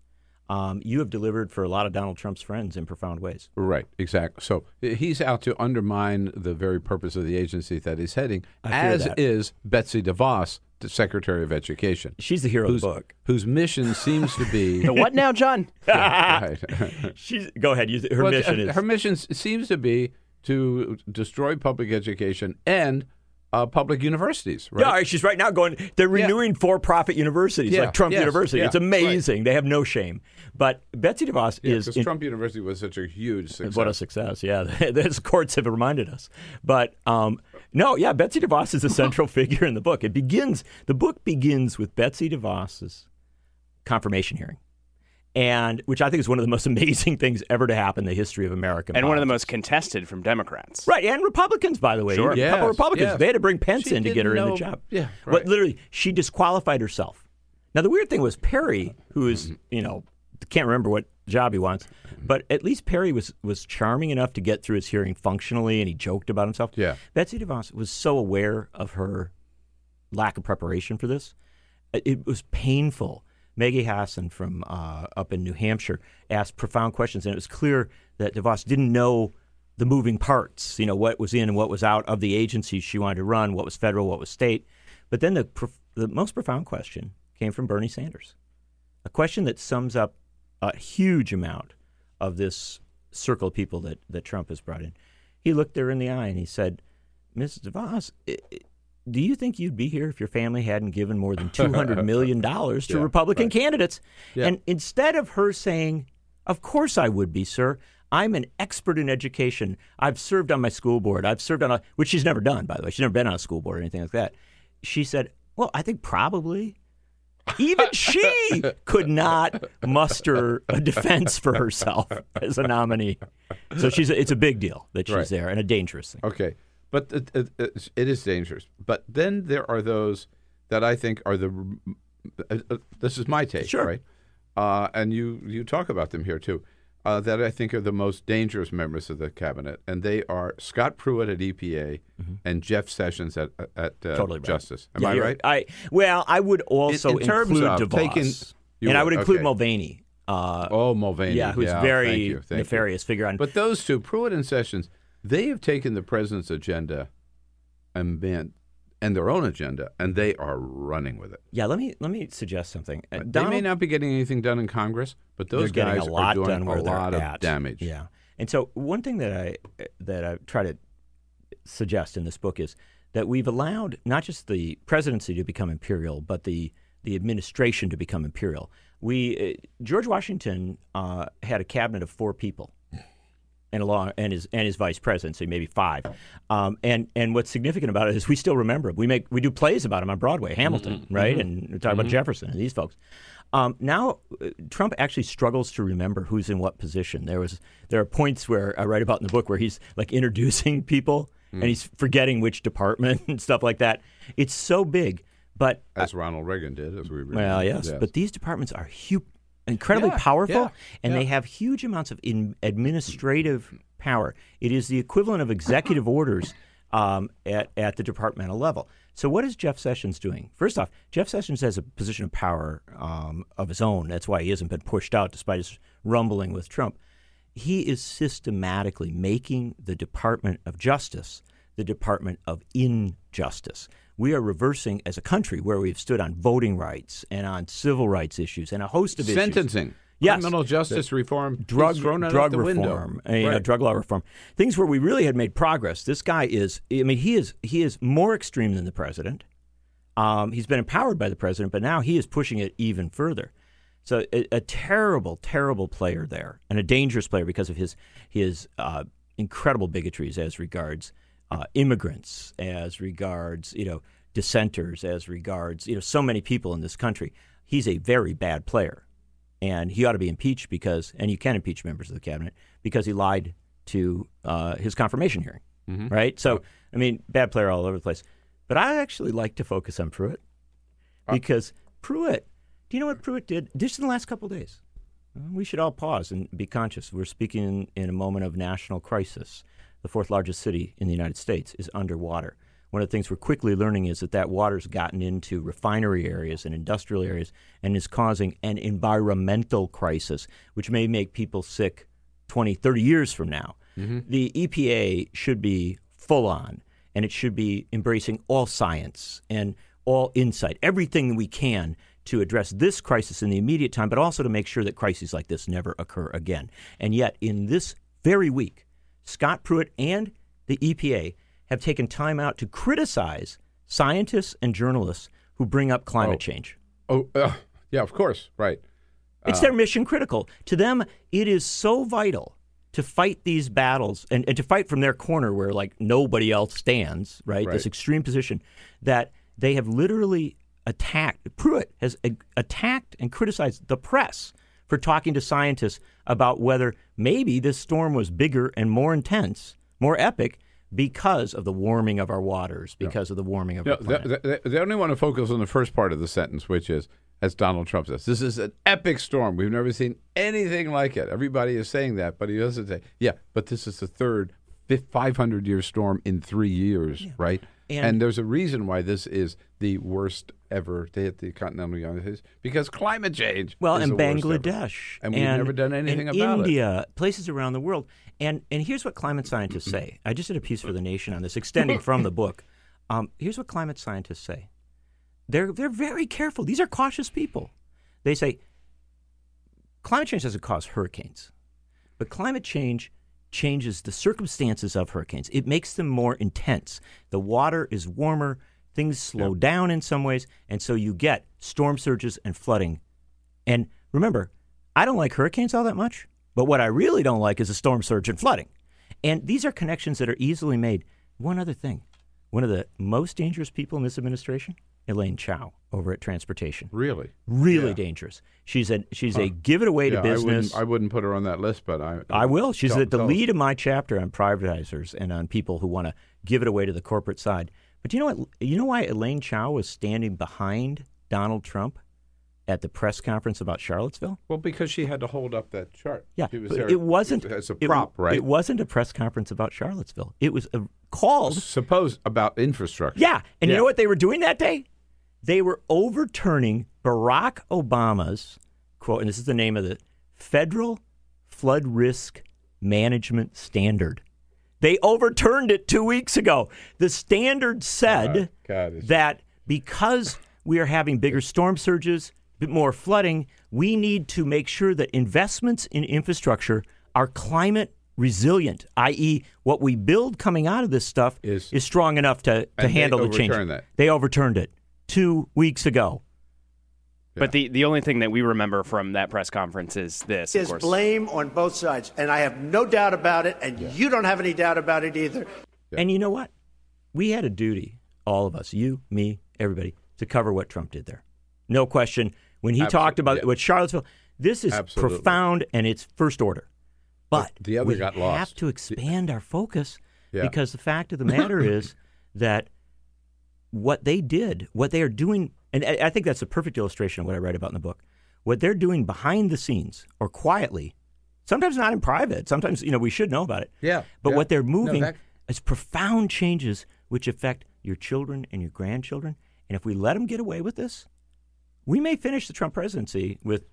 um, you have delivered for a lot of Donald Trump's friends in profound ways. Right, exactly. So he's out to undermine the very purpose of the agency that he's heading, as that. is Betsy DeVos, the Secretary of Education. She's the hero whose, of the book. Whose mission seems to be. (laughs) The what now, John? (laughs) Yeah, right. (laughs) She's go ahead. Her Well, mission is her mission seems to be to destroy public education and uh, public universities. Right? Yeah, she's right now going. They're renewing for-profit universities Yeah, like Trump yes, University. yeah, it's amazing. They have no shame. But Betsy DeVos Yeah, is 'cause in- Trump University was such a huge success. What a success! Yeah, (laughs) the courts have reminded us. But um, no, yeah, Betsy DeVos is a central (laughs) figure in the book. It begins. The book begins with Betsy DeVos's confirmation hearing, and which I think is one of the most (laughs) amazing things ever to happen in the history of American. and one of the most contested from Democrats. Right, and Republicans, by the way. Sure. A couple Yes, Republicans. yes. They had to bring Pence She in to get her didn't in the job. yeah, But literally, she disqualified herself. Now, the weird thing was Perry, who is, Mm-hmm. you know, can't remember what job he wants, but at least Perry was, was charming enough to get through his hearing functionally, and he joked about himself. Yeah. Betsy DeVos was so aware of her lack of preparation for this. It- It was painful. Maggie Hassan from uh, up in New Hampshire asked profound questions, and it was clear that DeVos didn't know the moving parts, you know, what was in and what was out of the agencies she wanted to run, what was federal, what was state. But then the, prof- the most profound question came from Bernie Sanders, a question that sums up a huge amount of this circle of people that, that Trump has brought in. He looked her in the eye and he said, Mrs. DeVos, i- i- do you think you'd be here if your family hadn't given more than (laughs) $200 million to Yeah, Republican right. candidates? Yeah. And instead of her saying, Of course I would be, sir. I'm an expert in education. I've served on my school board. I've served on a, which she's never done, by the way. She's never been on a school board or anything like that. She said, Well, I think probably. Even she (laughs) could not muster a defense for herself as a nominee. So she's a, it's a big deal that she's Right. there and a dangerous thing. Okay, but it, it, it is dangerous. But then there are those that I think are the. Uh, uh, this is my take, Sure. right? Uh, and you you talk about them here too. Uh, that I think are the most dangerous members of the cabinet, and they are Scott Pruitt at EPA and Jeff Sessions at at uh, Mm-hmm. Totally right. Justice. Am Yeah, I right? I well, I would also in terms include of DeVos, taking- you and I would, include okay. Mulvaney. Uh, oh, Mulvaney. yeah, who's thank very you, thank you. nefarious figure on. But those two, Pruitt and Sessions, they have taken the president's agenda and been, and their own agenda, and they are running with it. yeah, let me let me suggest something. Uh, they may not be getting anything done in Congress, but those guys a lot are doing a lot of at. damage. Yeah, and so one thing that I that I try to suggest in this book is that we've allowed not just the presidency to become imperial, but the the administration to become imperial. We uh, George Washington uh, had a cabinet of four people. And along and his and his vice president, so maybe five. Um, and and what's significant about it is we still remember him. We make we do plays about him on Broadway, Hamilton, right? And we talk about Jefferson and these folks. Um, now uh, Trump actually struggles to remember who's in what position. There was there are points where I write about in the book where he's like introducing (laughs) people and he's forgetting which department (laughs) and stuff like that. It's so big, but As Ronald Reagan did, as we remember. well, yes, but these departments are hu- incredibly Yeah, powerful, yeah, and they have huge amounts of in- administrative power. It is the equivalent of executive orders um, at at the departmental level. So, what is Jeff Sessions doing? First off, Jeff Sessions has a position of power um, of his own. That's why he hasn't been pushed out, despite his rumbling with Trump. He is systematically making the Department of Justice the Department of Injustice. We are reversing as a country where we've stood on voting rights and on civil rights issues and a host of issues. sentencing, Yes. criminal justice reform, drug drug the reform, uh, you know, drug law reform, things where we really had made progress. This guy is, I mean, he is he is more extreme than the president. Um, he's been empowered by the president, but now he is pushing it even further. So a, a terrible, terrible player there, and a dangerous player because of his his uh, incredible bigotries as regards uh, immigrants, as regards you know dissenters, as regards you know so many people in this country. He's a very bad player, and he ought to be impeached because, and you can impeach members of the cabinet because he lied to uh, his confirmation hearing, Mhm. right? So, I mean, bad player all over the place. But I actually like to focus on Pruitt because Pruitt, do you know what Pruitt did just in the last couple of days? Uh, We should all pause and be conscious. We're speaking in, in a moment of national crisis. The fourth largest city in the United States is underwater. One of the things we're quickly learning is that that water's gotten into refinery areas and industrial areas and is causing an environmental crisis, which may make people sick 20, 30 years from now. Mm-hmm. The EPA should be full on, and it should be embracing all science and all insight, everything we can to address this crisis in the immediate time, but also to make sure that crises like this never occur again. And yet, in this very week, Scott Pruitt and the EPA have taken time out to criticize scientists and journalists who bring up climate Oh. change. Oh, uh, yeah, of course, right. It's Uh, their mission critical. To them, it is so vital to fight these battles and, and to fight from their corner where like nobody else stands, right? This extreme position that they have literally attacked. Pruitt has a- attacked and criticized the press for talking to scientists about whether maybe this storm was bigger and more intense, more epic because of the warming of our waters, because of the warming of No, our planet. they, they, they only want to focus on the first part of the sentence, which is, as Donald Trump says, this is an epic storm. We've never seen anything like it. Everybody is saying that, but he doesn't say, yeah, but this is the third 500 year storm in three years, right? And- And, there's a reason why this is the worst ever to hit the continental United States because climate change. Well, and the worst ever. Bangladesh, and we've never done anything and about it. India, places around the world, and and here's what climate scientists say. (clears throat) I just did a piece for the Nation on this, extending from the book. (laughs) Um, here's what climate scientists say. They're they're very careful. These are cautious people. They say climate change doesn't cause hurricanes, but climate change changes the circumstances of hurricanes. It makes them more intense. The water is warmer, things slow down in some ways, and so you get storm surges and flooding. And remember, I don't like hurricanes all that much, but what I really don't like is a storm surge and flooding. And these are connections that are easily made. One other thing one of the most dangerous people in this administration, Elaine Chao over at Transportation. Really? Really Yeah. dangerous. She's a she's Huh. a give it away Yeah, to I business. wouldn't, I wouldn't put her on that list, but I. I will. She's at the tell us. lead of my chapter on privatizers and on people who want to give it away to the corporate side. But do you know what? You know why Elaine Chao was standing behind Donald Trump at the press conference about Charlottesville? Well, because she had to hold up that chart. Yeah, was but there it wasn't as a it- prop, right? It wasn't a press conference about Charlottesville. It was a called Suppose about infrastructure. Yeah, and you know what they were doing that day? They were overturning Barack Obama's quote, and this is the name of the Federal Flood Risk Management Standard. They overturned it two weeks ago. The standard said uh-huh. God, that because we are having bigger storm surges, bit more flooding, we need to make sure that investments in infrastructure are climate resilient, i.e., what we build coming out of this stuff is, strong enough to, to handle the change. that. They overturned it two weeks ago. But the, the only thing that we remember from that press conference is this, of There's course. blame on both sides, and I have no doubt about it, and you don't have any doubt about it either. And you know what? We had a duty, all of us, you, me, everybody, to cover what Trump did there. No question. When he Absol- talked about yeah. what Charlottesville, this is Absolutely. profound and it's first order. But the other we got have lost. to expand our focus Yeah. because the fact of the matter (coughs) is that what they did, what they are doing, and I I think that's a perfect illustration of what I write about in the book. What they're doing behind the scenes or quietly, sometimes not in private, sometimes you know we should know about it. Yeah, But yeah. what they're No, moving that- is profound changes which affect your children and your grandchildren. And if we let them get away with this, we may finish the Trump presidency with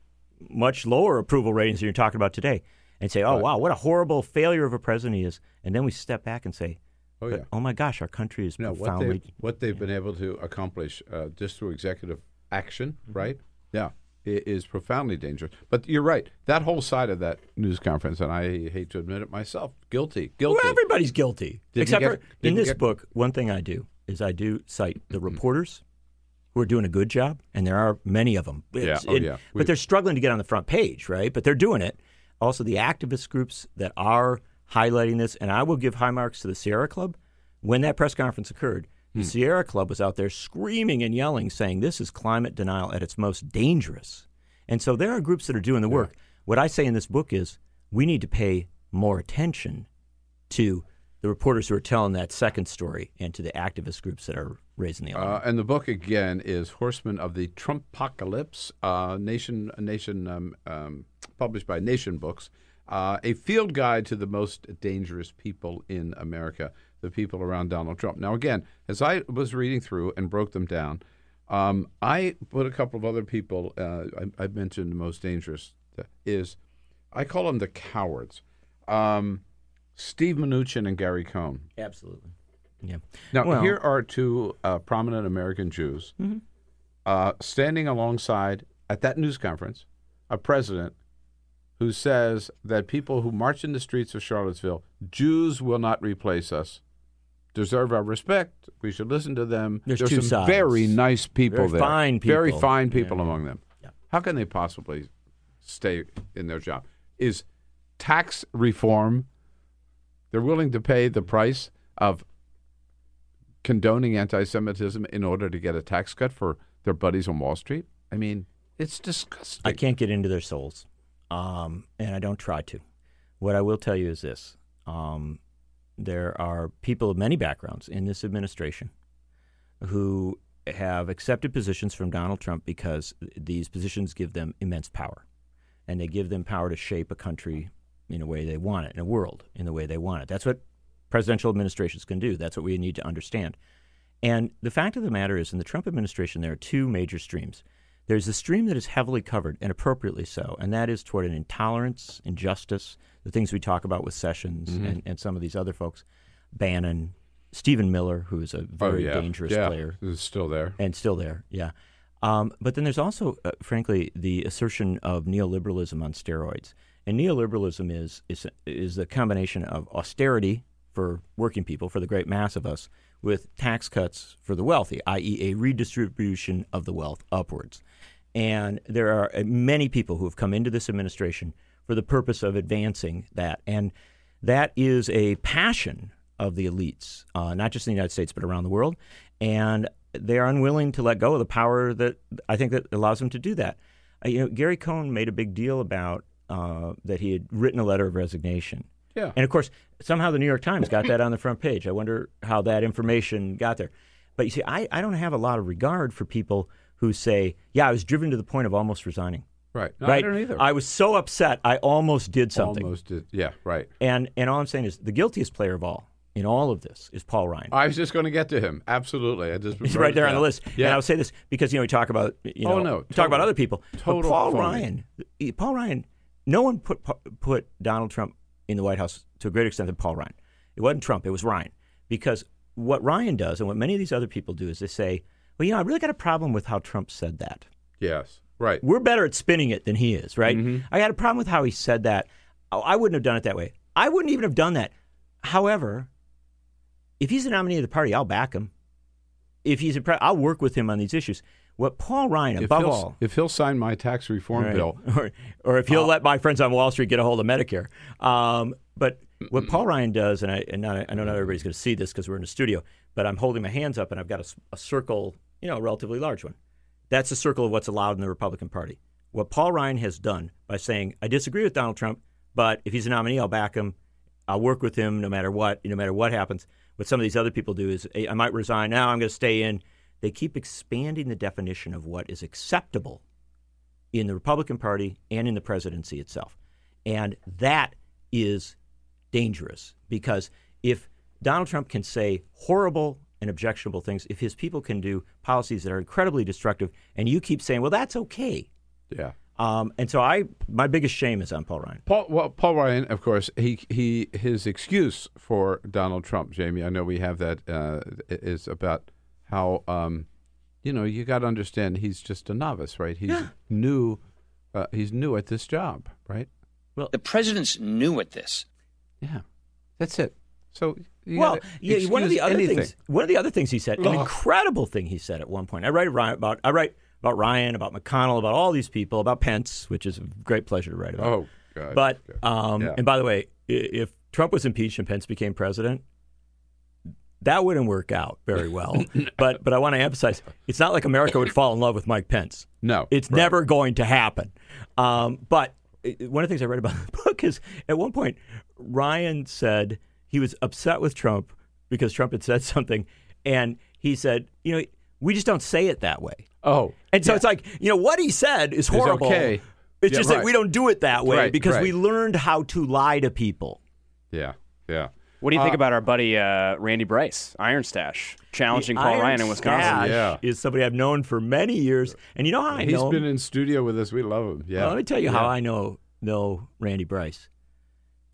much lower approval ratings than you're talking about today and say, oh, wow, what a horrible failure of a president he is. And then we step back and say, Oh, but, yeah. oh my gosh, our country is No, what profoundly. they what they've been able to accomplish uh, just through executive action, Mm-hmm. right? Yeah, i- is profoundly dangerous. But you're right. That whole side of that news conference, and I hate to admit it myself, guilty, guilty. Well, everybody's guilty. Did you Except get- for in this get- book, one thing I do is I do cite the reporters who are doing a good job, and there are many of them. Yeah, oh, it- yeah. We- But they're struggling to get on the front page, right? But they're doing it. Also, the activist groups that are highlighting this, and I will give high marks to the Sierra Club. When that press conference occurred, Hmm. the Sierra Club was out there screaming and yelling, saying this is climate denial at its most dangerous. And so there are groups that are doing the work. What I say in this book is we need to pay more attention to the reporters who are telling that second story and to the activist groups that are raising the alarm. Uh, and the book again is Horsemen of the Trumpocalypse, uh, Nation, Nation, um, um, published by Nation Books, uh, a field guide to the most dangerous people in America, the people around Donald Trump. Now, again, as I was reading through and broke them down, um, I put a couple of other people. Uh, I, I mentioned the most dangerous is, I call them the cowards. Um, Steve Mnuchin and Gary Cohn. Absolutely. Yeah. Now, Well- here are two uh, prominent American Jews Mhm. uh, standing alongside, at that news conference, a president who says that people who march in the streets of Charlottesville, Jews will not replace us, deserve our respect. We should listen to them. There's There's two some sides. very nice people Very there. fine people. Very fine people Yeah. among them. How can they possibly stay in their job? Is tax reform, they're willing to pay the price of condoning anti-Semitism in order to get a tax cut for their buddies on Wall Street? I mean, it's disgusting. I can't get into their souls, um, and I don't try to. What I will tell you is this: um, there are people of many backgrounds in this administration who have accepted positions from Donald Trump because these positions give them immense power, and they give them power to shape a country in a way they want it, in a world in the way they want it. That's what presidential administrations can do. That's what we need to understand. And the fact of the matter is, in the Trump administration, there are two major streams. There's a stream that is heavily covered, and appropriately so, and that is toward an intolerance, injustice, the things we talk about with Sessions Mhm. and, and some of these other folks, Bannon, Stephen Miller, who is a very Oh, yeah. dangerous Yeah, player. who's still there. And still there, yeah. Um, but then there's also, uh, frankly, the assertion of neoliberalism on steroids. And neoliberalism is, is, is a combination of austerity for working people, for the great mass of us, with tax cuts for the wealthy, i.e., a redistribution of the wealth upwards. And there are uh, many people who have come into this administration for the purpose of advancing that. And that is a passion of the elites, uh, not just in the United States, but around the world. And they are unwilling to let go of the power that I think that allows them to do that. Uh, you know, Gary Cohn made a big deal about uh, that he had written a letter of resignation. Yeah. And of course, somehow the New York Times got that on the front page. I wonder how that information got there. But you see, I, I don't have a lot of regard for people who say, yeah, I was driven to the point of almost resigning. Right. No, I right. don't either. I was so upset, I almost did something. Almost did. Yeah, right. And and all I'm saying is the guiltiest player of all in all of this is Paul Ryan. I was just going to get to him. Absolutely. I just (laughs) He's right there on the list. Yeah. And I'll say this because you know we talk about you oh, know Oh, no, talk about other people. But Paul phony. Ryan, Paul Ryan, no one put put Donald Trump in the White House to a greater extent than Paul Ryan. It wasn't Trump. It was Ryan. Because what Ryan does and what many of these other people do is they say, well, you know, I really got a problem with how Trump said that. Yes. Right. We're better at spinning it than he is, right? Mm-hmm. I had a problem with how he said that. Oh, I wouldn't have done it that way. I wouldn't even have done that. However, if he's the nominee of the party, I'll back him. If he's a pre- I'll work with him on these issues. What Paul Ryan, above he'll, all, if he'll sign my tax reform Right. bill, (laughs) or, or if he'll let my friends on Wall Street get a hold of Medicare. Um, but what Paul Ryan does, and I, and not, I know not everybody's going to see this because we're in a studio, but I'm holding my hands up and I've got a circle, you know, a relatively large one. That's the circle of what's allowed in the Republican Party. What Paul Ryan has done by saying, I disagree with Donald Trump, but if he's a nominee, I'll back him. I'll work with him no matter what, no matter what happens. What some of these other people do is, I might resign now, I'm going to stay in. They keep expanding the definition of what is acceptable in the Republican Party and in the presidency itself. And that is dangerous because if Donald Trump can say horrible and objectionable things, if his people can do policies that are incredibly destructive, and you keep saying, well, that's okay. yeah. Um, and so I, my biggest shame is on Paul Ryan. Paul, well, Paul Ryan, of course, he he his excuse for Donald Trump, Jamie. I know we have that uh, is about how um, you know you got to understand he's just a novice, right? He's new. Uh, he's new at this job, right? Well, the president's new at this. Yeah, that's it. So you well, yeah, one of the other anything. things, one of the other things he said, an incredible thing he said at one point. I write about, I write about Ryan, about McConnell, about all these people, about Pence, which is a great pleasure to write about. Oh, God. But um, Yeah. and by the way, if Trump was impeached and Pence became president, that wouldn't work out very well. (laughs) but but I want to emphasize, it's not like America would fall in love with Mike Pence. No, it's never going to happen. Um, but one of the things I read about the book is at one point Ryan said, he was upset with Trump because Trump had said (laughs) something, and he said, you know, we just don't say it that way. Oh, And so yeah. it's like, you know, what he said is It's horrible. okay. It's Yeah, just right. that we don't do it that way Right, because right. we learned how to lie to people. Yeah, yeah. What do you think Uh, about our buddy uh, Randy Bryce, IronStache, challenging Paul Iron Ryan in Wisconsin? Stash Yeah. is somebody I've known for many years, and you know how I He's know. He's been in studio with us. We love him. Yeah. Well, let me tell you how I know know Randy Bryce.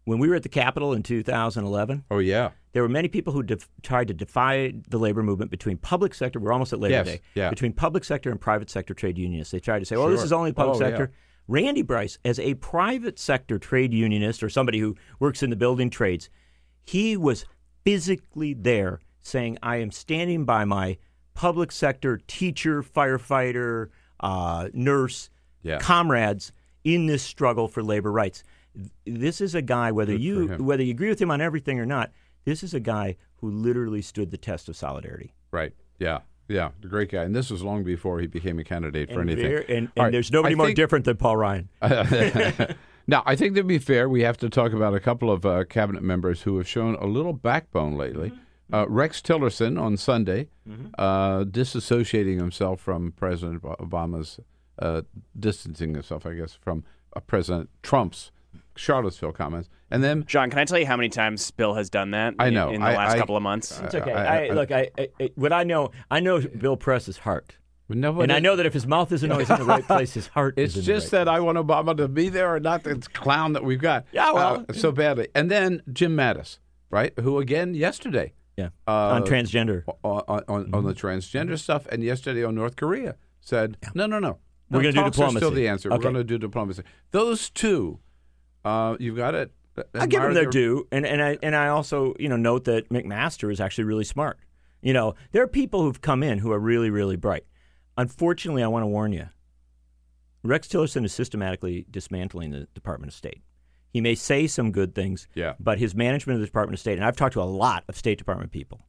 When we were at the Capitol in 2011, Oh yeah. there were many people who def- tried to defy the labor movement between public sector. We're almost at Labor Yes, Day. yeah. Between public sector and private sector trade unionists, they tried to say, "Well, this is only public Oh, sector." Randy Bryce, as a private sector trade unionist or somebody who works in the building trades, he was physically there saying, "I am standing by my public sector teacher, firefighter, uh, nurse, Yeah. comrades in this struggle for labor rights." Th- This is a guy, whether Good you whether you agree with him on everything or not, this is a guy who literally stood the test of solidarity. Right. Yeah. Yeah. The great guy. And this was long before he became a candidate for and anything. ver- and, and right, there's nobody I more different than Paul Ryan. (laughs) now, I think to be fair, we have to talk about a couple of uh, cabinet members who have shown a little backbone lately. Mm-hmm. Uh, Rex Tillerson on Sunday, uh, disassociating himself from President Obama's, uh, distancing himself, I guess, from uh, President Trump's Charlottesville comments. And then, John, can I tell you how many times Bill has done that? I know. in, the I- last I- couple of months. It's okay. I- I, I- look, I, I, I- what I know, I know Bill Press's heart, nobody, and I know that if his mouth isn't always in the right place, his heart It's is in just the right that I want Obama to be there or not. This clown that we've got. Yeah, well- uh, so badly. And then Jim Mattis, right? Who again yesterday Yeah, uh, on transgender. on on, on, on the Mm-hmm. transgender stuff, and yesterday on North Korea said, no, no, no. We're No, gonna do talks are Still the answer. Okay. We're going to do diplomacy. Those two, uh, you've got it. I give them their due, and, and I and I also you know note that McMaster is actually really smart. You know, there are people who've come in who are really really bright. Unfortunately, I want to warn you. Rex Tillerson is systematically dismantling the Department of State. He may say some good things, Yeah. but his management of the Department of State, and I've talked to a lot of State Department people,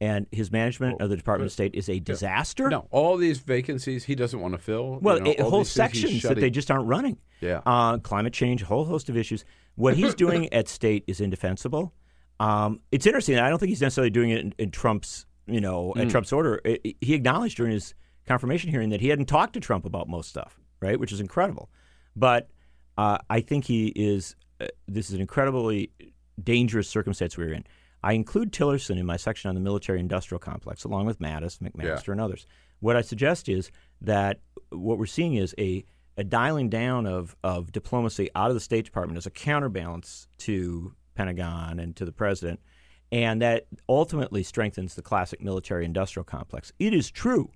and his management of the Department of State is a disaster. No, all these vacancies he doesn't want to fill. Well, you know, whole sections that they just aren't running. Yeah. Uh, climate change, a whole host of issues. What he's (coughs) doing at state is indefensible. Um, it's interesting. I don't think he's necessarily doing it in, in Trump's, you know, at Trump's order. I- I- he acknowledged during his confirmation hearing that he hadn't talked to Trump about most stuff, right? Which is incredible. But uh, I think he is. Uh, this is an incredibly dangerous circumstance we're in. I include Tillerson in my section on the military-industrial complex, along with Mattis, McMaster, and others. What I suggest is that what we're seeing is a, a dialing down of, of diplomacy out of the State Department as a counterbalance to Pentagon and to the president, and that ultimately strengthens the classic military-industrial complex. It is true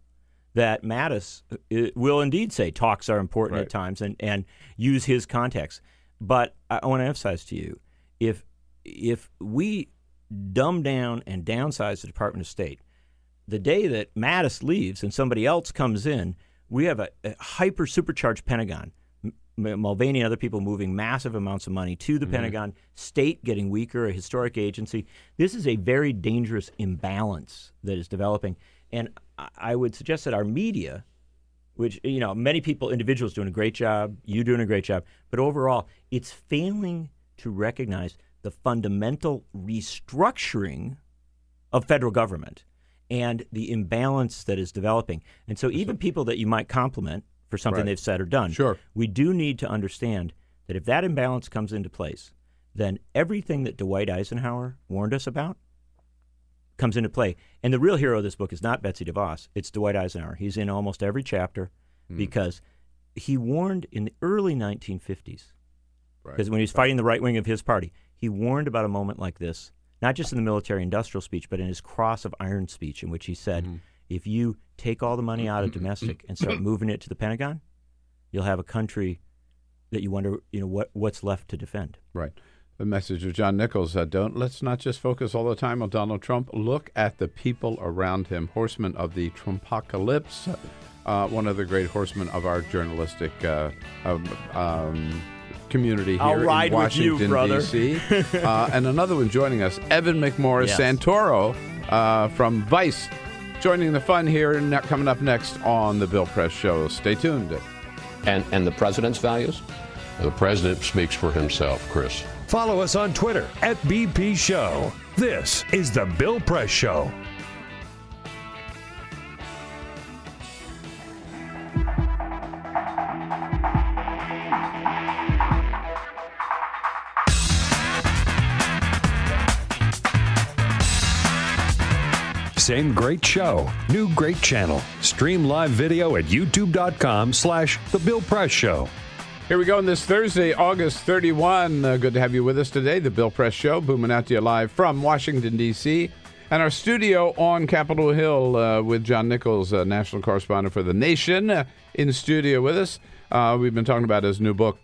that Mattis uh, will indeed say talks are important Right. at times and, and use his context. But I, I want to emphasize to you, if if we dumb down and downsize the Department of State, the day that Mattis leaves and somebody else comes in, we have a, a hyper supercharged Pentagon. M- Mulvaney and other people moving massive amounts of money to the mm-hmm. Pentagon, state getting weaker, a historic agency. This is a very dangerous imbalance that is developing. And I- I would suggest that our media, which, you know, many people, individuals doing a great job, you doing a great job, but overall, it's failing to recognize the fundamental restructuring of federal government and the imbalance that is developing. And so, even people that you might compliment for something Right. they've said or done, Sure. we do need to understand that if that imbalance comes into place, then everything that Dwight Eisenhower warned us about comes into play. And the real hero of this book is not Betsy DeVos, it's Dwight Eisenhower. He's in almost every chapter Hmm. because he warned in the early 1950s Right. because when he was fighting the right wing of his party, he warned about a moment like this, not just in the military industrial speech, but in his Cross of Iron speech, in which he said, Mm-hmm. if you take all the money out of domestic and start (coughs) moving it to the Pentagon, you'll have a country that you wonder, you know, what what's left to defend. Right. The message of John Nichols: uh, Don't let's not just focus all the time on Donald Trump. Look at the people around him. Horsemen of the Trumpocalypse. Uh, one of the great horsemen of our journalistic uh, um, um, community here I'll ride in with you, Washington brother. D.C. (laughs) uh, and another one joining us, Evan McMorris Yes. Santoro uh, from Vice, joining the fun here and coming up next on the Bill Press Show. Stay tuned. And, and the president's values? The president speaks for himself, Chris. Follow us on Twitter at BP Show. This is The Bill Press Show. Same great show, new great channel. Stream live video at youtube.com slash The Bill Press Show. Here we go on this Thursday, August 31. Uh, good to have you with us today. The Bill Press Show, booming out to you live from Washington, D.C. And our studio on Capitol Hill uh, with John Nichols, uh, national correspondent for The Nation, uh, in studio with us. Uh, we've been talking about his new book,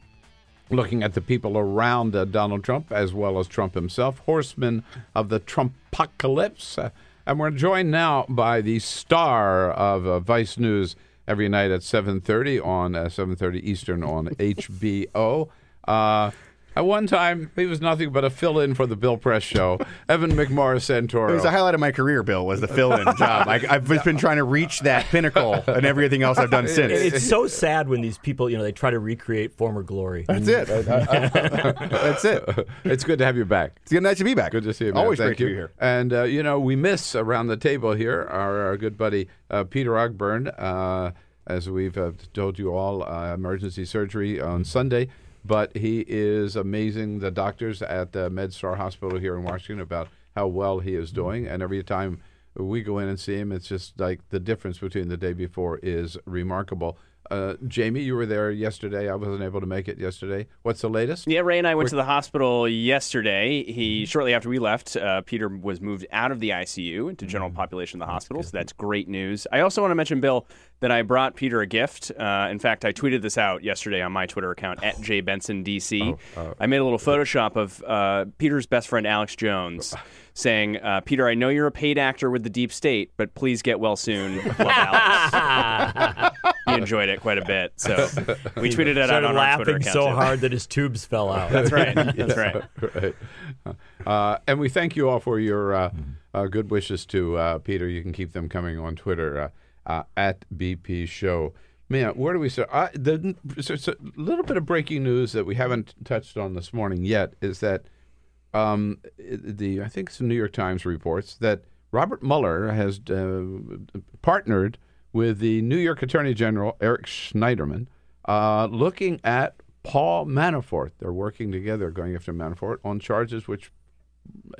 looking at the people around uh, Donald Trump as well as Trump himself, Horsemen of the Trumpocalypse. Uh, and we're joined now by the star of uh, Vice News every night at 7.30 on uh, 7.30 Eastern on (laughs) HBO. Uh, at one time, he was nothing but a fill-in for the Bill Press Show. (laughs) Evan McMorris Santoro. It was the highlight of my career, Bill, was the fill-in (laughs) job. I, I've just been trying to reach that pinnacle and everything else I've done (laughs) since. It's so sad when these people, you know, they try to recreate former glory. That's it. That's it. It's good to have you back. It's good nice to be back. Good to see you. Man. Always Thank great to you. be here. And uh, you know, we miss around the table here our, our good buddy uh, Peter Ogburn. Uh, as we've uh, told you all, uh, emergency surgery on Sunday. But he is amazing. The doctors at the MedStar Hospital here in Washington about how well he is doing, and every time we go in and see him, it's just like the difference between the day before is remarkable. Uh, Jamie, you were there yesterday. I wasn't able to make it yesterday. What's the latest? Yeah, Ray and I went to the hospital yesterday. He shortly after we left, uh, Peter was moved out of the ICU into general population of the hospital. So that's great news. I also want to mention, Bill, that I brought Peter a gift. Uh, in fact, I tweeted this out yesterday on my Twitter account at jbensondc. I made a little Photoshop of uh, Peter's best friend Alex Jones. (laughs) Saying, uh, Peter, I know you're a paid actor with the deep state, but please get well soon. (laughs) Love Alex. he enjoyed it quite a bit, so (laughs) we tweeted it out Started on our Twitter laughing account. so too. hard that his tubes fell out. That's right. That's right. right. Uh, and we thank you all for your uh, uh, good wishes to uh, Peter. You can keep them coming on Twitter uh, at BP Show. Man, where do we start? The so, so, little bit of breaking news that we haven't touched on this morning yet is that um, the I think it's the New York Times reports that Robert Mueller has uh, partnered with the New York Attorney General Eric Schneiderman, uh, looking at Paul Manafort. They're working together, going after Manafort on charges which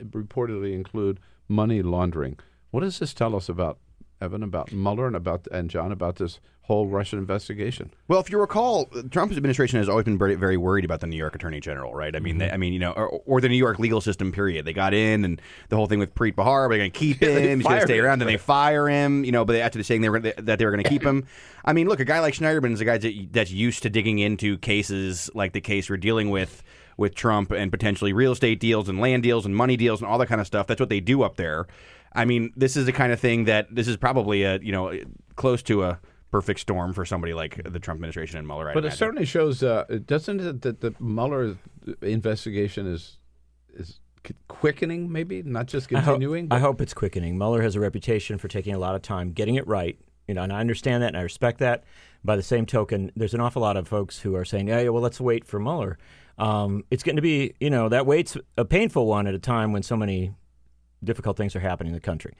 reportedly include money laundering. What does this tell us about Evan, about Mueller, and about and John about this whole Russian investigation? Well, if you recall, Trump's administration has always been very, very worried about the New York Attorney General, right? I mean, they, mm-hmm. I mean, you know, or, or the New York legal system. Period. They got in, and the whole thing with Preet Bharara, they're going to keep (laughs) they him. He's going to stay him, around. Then they fire him. You know, but they, after saying they were gonna, that they were going to keep him. I mean, look, a guy like Schneiderman is a guy that, that's used to digging into cases like the case we're dealing with with Trump and potentially real estate deals and land deals and money deals and all that kind of stuff. That's what they do up there. I mean, this is the kind of thing that this is probably a you know close to a perfect storm for somebody like the Trump administration and Mueller. I'd But it certainly shows, uh, doesn't it, that the Mueller investigation is is quickening, maybe not just I hope- continuing. I hope, it's quickening. Mueller has a reputation for taking a lot of time getting it right. You know, and I understand that and I respect that. By the same token, there's an awful lot of folks who are saying, "Yeah, yeah well, let's wait for Mueller." Um, it's going to be, you know, that wait's a painful one at a time when so many difficult things are happening in the country.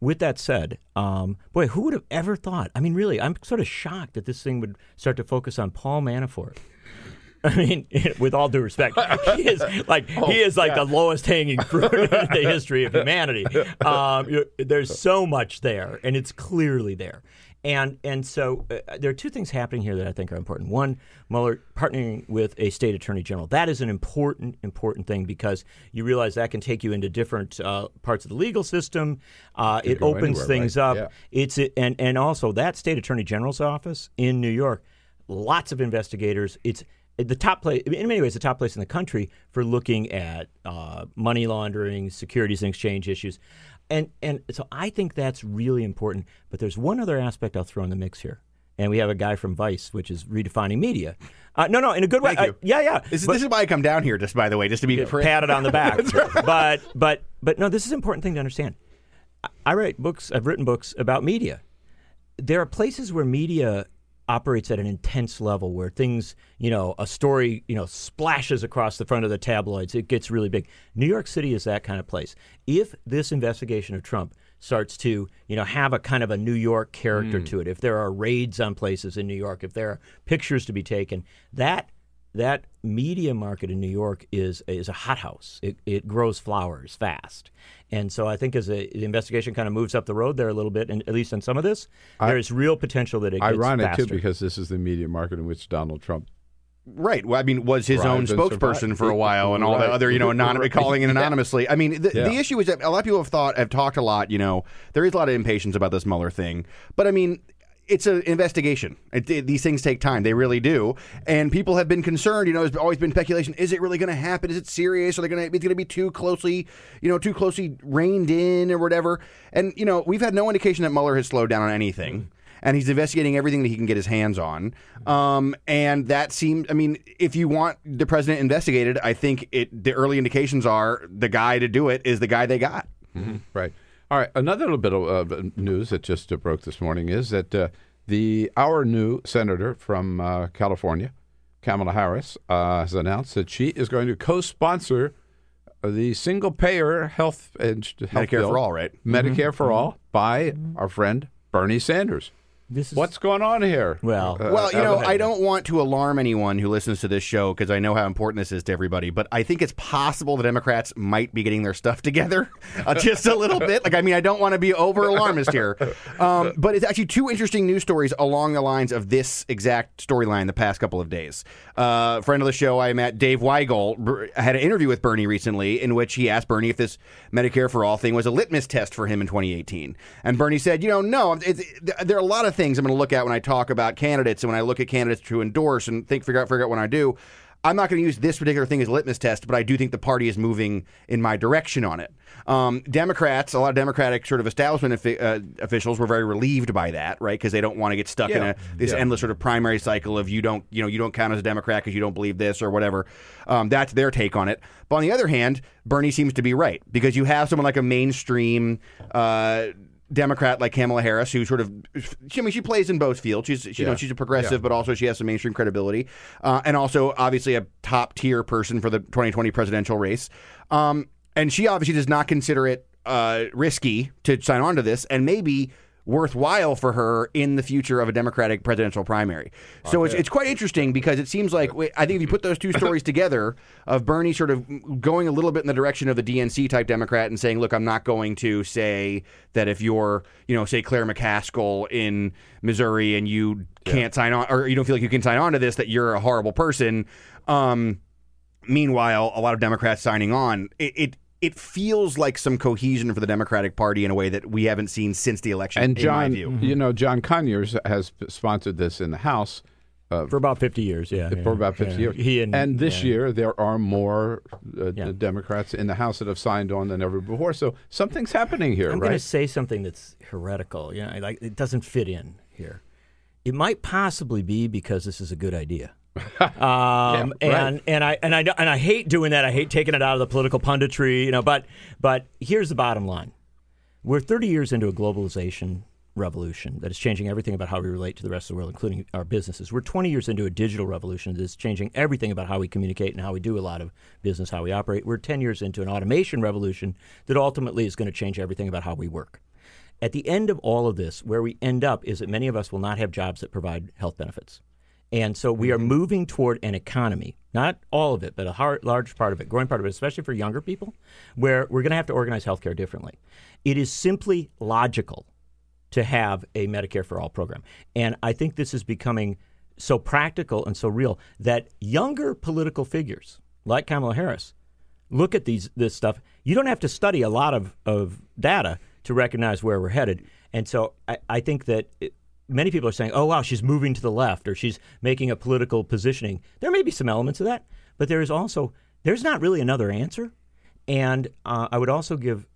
With that said, um, boy, who would have ever thought? I mean, really, I'm sort of shocked that this thing would start to focus on Paul Manafort. (laughs) I mean, (laughs) with all due respect, he is like (laughs) he is like the lowest hanging fruit in the history of humanity. Um, there's so much there, and it's clearly there. And and so uh, there are two things happening here that I think are important. One, Mueller partnering with a state attorney general. That is an important important thing because you realize that can take you into different uh, parts of the legal system. Uh, it opens anywhere, things right? up. Yeah. It's and and also that state attorney general's office in New York, lots of investigators. It's the top place in many ways the top place in the country for looking at uh, money laundering, securities and exchange issues, and and so I think that's really important. But there's one other aspect I'll throw in the mix here. And we have a guy from Vice, which is redefining media. Uh, no, no, in a good way. Uh, yeah, yeah. This is, But- this is why I come down here, just by the way, just to be patted on the back. (laughs) But but but no, this is an important thing to understand. I- I write books. I've written books about media. There are places where media operates at an intense level where things, you know, a story, you know, splashes across the front of the tabloids. It gets really big. New York City is that kind of place. If this investigation of Trump starts to, you know, have a kind of a New York character Mm. to it, if there are raids on places in New York, if there are pictures to be taken, that that media market in New York is is a hothouse. It, it grows flowers fast, and so I think as a, the investigation kind of moves up the road there a little bit, and at least on some of this, I- there is real potential that it gets Ironic faster. too, because this is the media market in which Donald Trump Right. Well, I mean, was his own spokesperson for a while, and all Right. the other, you know, (laughs) anon- Right. calling in anonymously. I mean, the, Yeah. the issue is that a lot of people have thought, have talked a lot. You know, there is a lot of impatience about this Mueller thing, but I mean. It's an investigation. It, it- these things take time. They really do. And people have been concerned. You know, there's always been speculation. Is it really going to happen? Is it serious? Are they going to? It's going to be too closely, you know, too closely reined in or whatever. And you know, we've had no indication that Mueller has slowed down on anything and he's investigating everything that he can get his hands on. Um, and that seems, I mean, if you want the president investigated, I think it. The early indications are the guy to do it is the guy they got. Right. All right. Another little bit of uh, news that just uh, broke this morning is that uh, the our new senator from uh, California, Kamala Harris, uh, has announced that she is going to co-sponsor the single-payer health and health Medicare bill, for all, right? Medicare Mhm. for all by our friend Bernie Sanders. This is, What's going on here? Well, Uh, Well, you know, uh, I don't want to alarm anyone who listens to this show because I know how important this is to everybody. But I think it's possible the Democrats might be getting their stuff (laughs) together uh, just a little bit. Like, I mean, I don't want to be over alarmist here, um, (laughs) but it's actually two interesting news stories along the lines of this exact storyline the past couple of days. Uh, friend of the show, I met Dave Weigel br- had an interview with Bernie recently in which he asked Bernie if this Medicare for all thing was a litmus test for him in 2018, and Bernie said, "You know, no. It's, there are a lot of things I'm going to look at when I talk about candidates and when I look at candidates to endorse and think figure out figure out when I do. I'm not going to use this particular thing as a litmus test, but I do think the party is moving in my direction on it. Um, Democrats, a lot of Democratic sort of establishment offi- uh, officials were very relieved by that, right? Because they don't want to get stuck in a, this Yeah. endless sort of primary cycle of you don't, you know, you don't count as a Democrat because you don't believe this or whatever. Um, that's their take on it. But on the other hand, Bernie seems to be right because you have someone like a mainstream. Uh, Democrat like Kamala Harris, who sort of, I mean, she plays in both fields. She's, she, you know, she's a progressive, Yeah. but also she has some mainstream credibility, uh, and also obviously a top tier person for the 2020 presidential race. Um, and she obviously does not consider it uh, risky to sign on to this, and maybe worthwhile for her in the future of a Democratic presidential primary. So it's, it's quite interesting because it seems like I think if you put those two stories together of Bernie sort of going a little bit in the direction of the DNC type Democrat and saying, "Look, I'm not going to say that if you're, you know, say Claire McCaskill in Missouri and you can't sign on or you don't feel like you can sign on to this that you're a horrible person." Um, meanwhile, a lot of Democrats signing on. It, it it feels like some cohesion for the Democratic Party in a way that we haven't seen since the election. And in my John, view. you know, John Conyers has sponsored this in the House. Uh, for about 50 years, yeah. for yeah, about 50 yeah. years. He and, this yeah. year, there are more uh, Yeah. Democrats in the House that have signed on than ever before. So something's happening here, I'm going to say something that's heretical. You know, like it doesn't fit in here. It might possibly be because this is a good idea. (laughs) um, Yeah, and right. and I and I and I hate doing that. I hate taking it out of the political punditry, you know. But but here's the bottom line: we're 30 years into a globalization revolution that is changing everything about how we relate to the rest of the world, including our businesses. We're 20 years into a digital revolution that is changing everything about how we communicate and how we do a lot of business, how we operate. We're 10 years into an automation revolution that ultimately is going to change everything about how we work. At the end of all of this, where we end up is that many of us will not have jobs that provide health benefits. And so we are mm-hmm. moving toward an economy, not all of it, but a har- large part of it, growing part of it, especially for younger people, where we're going to have to organize healthcare differently. It is simply logical to have a Medicare for All program. And I think this is becoming so practical and so real that younger political figures like Kamala Harris look at these this stuff. You don't have to study a lot of, of data to recognize where we're headed. And so I, I think that it, many people are saying, oh, wow, she's moving to the left or she's making a political positioning. There may be some elements of that, but there is also, there's not really another answer. And uh, I would also give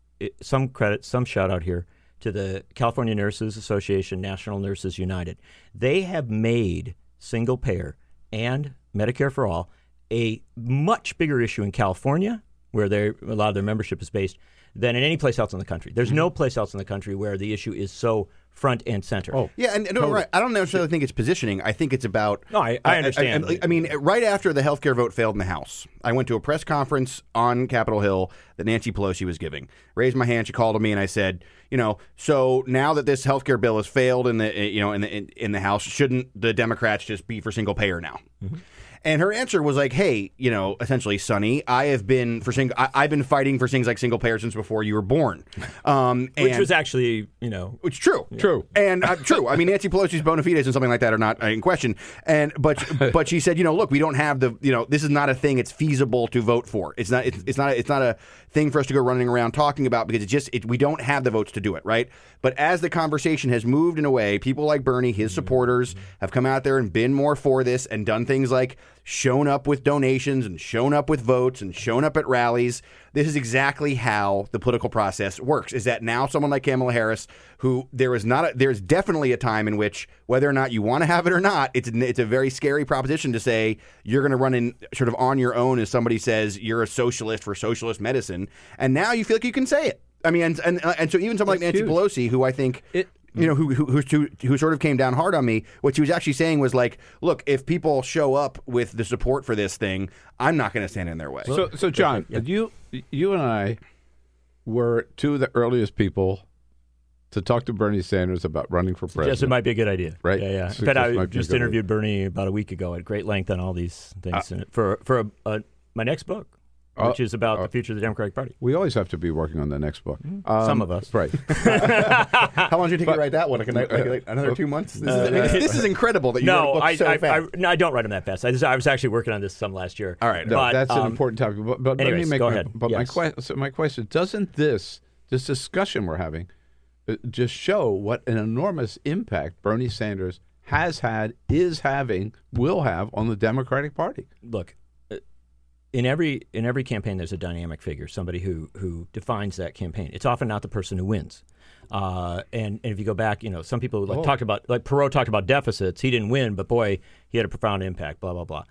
some credit, some shout out here to the California Nurses Association, National Nurses United. They have made single payer and Medicare for all a much bigger issue in California, where a lot of their membership is based, than in any place else in the country. There's no place else in the country where the issue is so front and center. Oh, Yeah, and no, right. I don't necessarily think it's positioning. I think it's about. No, I- I understand. I, I mean, right after the health care vote failed in the House, I went to a press conference on Capitol Hill that Nancy Pelosi was giving. Raised my hand. She called to me, and I said, you know, so now that this health care bill has failed in the eh, you know in the in, in the House, shouldn't the Democrats just be for single payer now? Mm-hmm. And her answer was like, "Hey, you know, essentially, Sonny, I have been for single. I, I've been fighting for things like single payer since before you were born." (laughs) Um, Which and- was actually, you know, it's true, True. and uh, true. I mean, (laughs) Nancy Pelosi's bona fides and something like that are not uh, in question. And but but she said, you know, look, we don't have the, you know, this is not a thing it's feasible to vote for. It's not. It's, it's not. It's not a thing for us to go running around talking about because it's just it, we don't have the votes to do it, right? But as the conversation has moved in a way, people like Bernie, his supporters, have come out there and been more for this and done things like shown up with donations and shown up with votes and shown up at rallies. This is exactly how the political process works. Is that now someone like Kamala Harris, who there is not, a, there is definitely a time in which whether or not you want to have it or not, it's it's a very scary proposition to say you're going to run in sort of on your own as somebody says you're a socialist for socialist medicine, and now you feel like you can say it. I mean, and and, and so even someone like Nancy huge. Pelosi, who I think you know, who, who, who, who, who sort of came down hard on me. What she was actually saying was like, look, if people show up with the support for this thing, I'm not going to stand in their way. So, so John, you you and I were two of the earliest people to talk to Bernie Sanders about running for president. Yes, it might be a good idea. Right. Yeah, yeah. In fact, I might be a just good interviewed Bernie about a week ago at great length on all these things Uh, in for for a, a, my next book, which is about uh, the future of the Democratic Party. We always have to be working on the next book. Some Um, of us. right? (laughs) How long did you take But- to write that one? Like, like, like another two months? This, is, I mean, Uh, this, this is incredible that you wrote a no, book I, so I, I, fast. no, I don't write them that fast. I, just, I was actually working on this some last year. All right. No, But, that's an um, important topic. But, but let me make go my, ahead. But my, Yes. que- so my question: Doesn't this this discussion we're having uh, just show what an enormous impact Bernie Sanders has had, is having, will have on the Democratic Party? look, uh, in every in every campaign, there's a dynamic figure, somebody who who defines that campaign. It's often not the person who wins. Uh, and, and if you go back, you know, some people like Oh. talked about like Perot talked about deficits. He didn't win, but boy, he had a profound impact. Blah blah blah.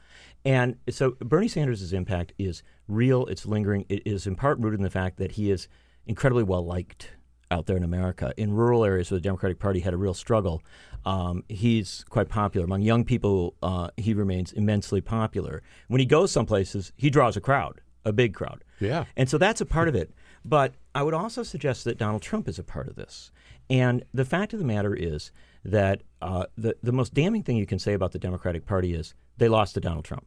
And so Bernie Sanders' impact is real. It's lingering. It is in part rooted in the fact that he is incredibly well liked out there in America. In rural areas where the Democratic Party had a real struggle, um, he's quite popular. Among young people, uh, he remains immensely popular. When he goes some places, he draws a crowd, a big crowd. Yeah. And so that's a part of it. But I would also suggest that Donald Trump is a part of this. And the fact of the matter is that uh, the, the most damning thing you can say about the Democratic Party is they lost to Donald Trump.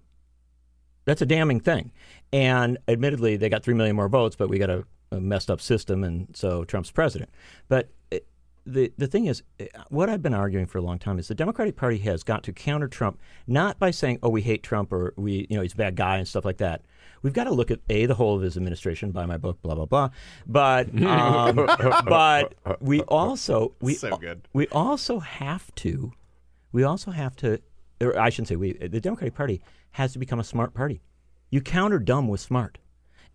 That's a damning thing. And admittedly, they got 3 million more votes, but we got a, a messed up system, and so Trump's president. But uh, the, the thing is, uh, what I've been arguing for a long time is the Democratic Party has got to counter Trump, not by saying, oh, we hate Trump or we, you know, he's a bad guy and stuff like that. We've got to look at A, the whole of his administration, by my book, blah, blah, blah. But, (laughs) um, but we also, we, So good. we also have to, we also have to, or I shouldn't say we, the Democratic Party has to become a smart party. You counter dumb with smart.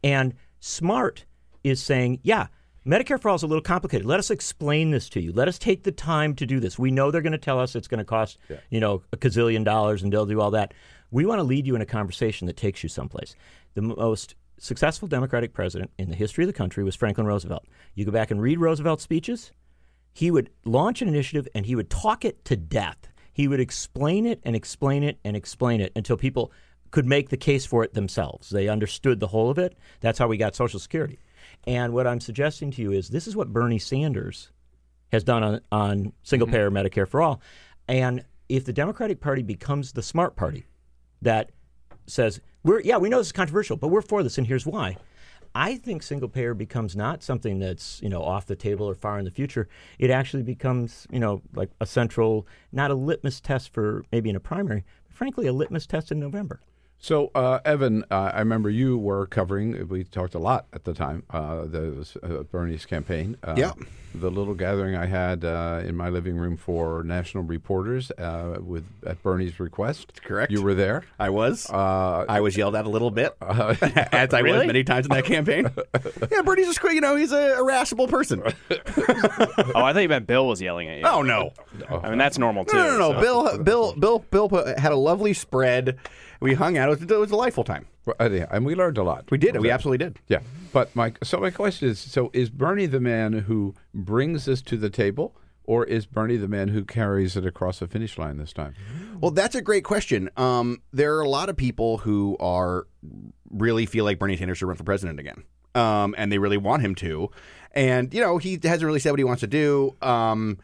And smart is saying, yeah, Medicare for all is a little complicated. Let us explain this to you. Let us take the time to do this. We know they're going to tell us it's going to cost, you know, a gazillion dollars and they'll do all that. We want to lead you in a conversation that takes you someplace. The most successful Democratic president in the history of the country was Franklin Roosevelt. You go back and read Roosevelt's speeches, he would launch an initiative and he would talk it to death. He would explain it and explain it and explain it until people could make the case for it themselves. They understood the whole of it. That's how we got Social Security. And what I'm suggesting to you is this is what Bernie Sanders has done on, on single mm-hmm. payer Medicare for all. And if the Democratic Party becomes the smart party that says, we're, yeah, we know this is controversial, but we're for this, and here's why. I think single payer becomes not something that's you know off the table or far in the future. It actually becomes you know like a central, not a litmus test for maybe in a primary, but frankly a litmus test in November. So, uh, Evan, uh, I remember you were covering. We talked a lot at the time. Uh, the uh, Bernie's campaign. Uh, Yeah. The little gathering I had uh, in my living room for national reporters uh, with at Bernie's request. correct. You were there. I was. Uh, I was yelled at a little bit, (laughs) uh, (laughs) as I was Really? many times in that campaign. (laughs) yeah, Bernie's just quick, you know he's a irascible person. Oh, I thought you meant Bill was yelling at you. Oh no, I mean that's normal too. no, no, no, no. so- Bill, Bill, Bill, Bill had a lovely spread. We hung out. It was, it was a delightful time. Well, uh, yeah, and we learned a lot. We did. We that. absolutely did. Yeah, but my so my question is: so is Bernie the man who brings this to the table, or is Bernie the man who carries it across the finish line this time? Well, that's a great question. Um, there are a lot of people who are really feel like Bernie Sanders should run for president again, um, and they really want him to. And you know, he hasn't really said what he wants to do. Um,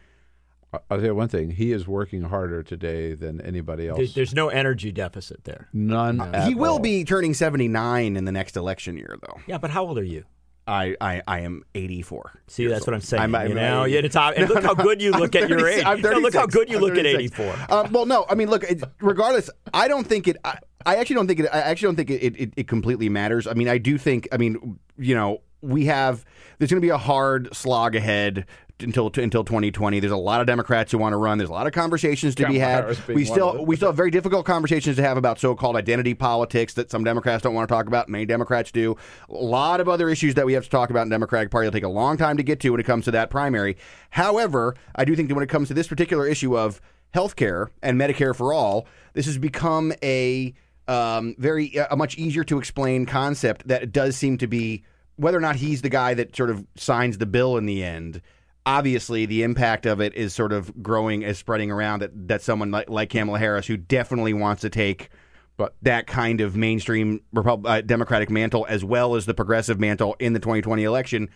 I'll tell you one thing: he is working harder today than anybody else. There- There's no energy deficit there. None. he at will all. be turning seventy nine in the next election year, though. Yeah, but how old are you? I I, I am eighty four. See, that's what I'm saying. I'm- I'm you know, 80. yeah, it's, ob- (laughs) and look how good you I'm look at your 36 age. I'm No, look how 36. good you I'm look at 36. 84. Um, well, no, I mean, look. It, regardless, I don't think it. I, I actually don't think it. I actually don't think it, it, it completely matters. I mean, I do think. I mean, you know, we have. There's going to be a hard slog ahead until until 2020. There's a lot of Democrats who want to run. There's a lot of conversations to be had. We still we still have very difficult conversations to have about so-called identity politics that some Democrats don't want to talk about. Many Democrats do. A lot of other issues that we have to talk about in the Democratic Party will take a long time to get to when it comes to that primary. However, I do think that when it comes to this particular issue of health care and Medicare for all, this has become a um, very a much easier to explain concept that does seem to be whether or not he's the guy that sort of signs the bill in the end. Obviously, the impact of it is sort of growing as spreading around that that someone like, like Kamala Harris, who definitely wants to take But- that kind of mainstream Repub- uh, Democratic mantle as well as the progressive mantle in the 2020 election,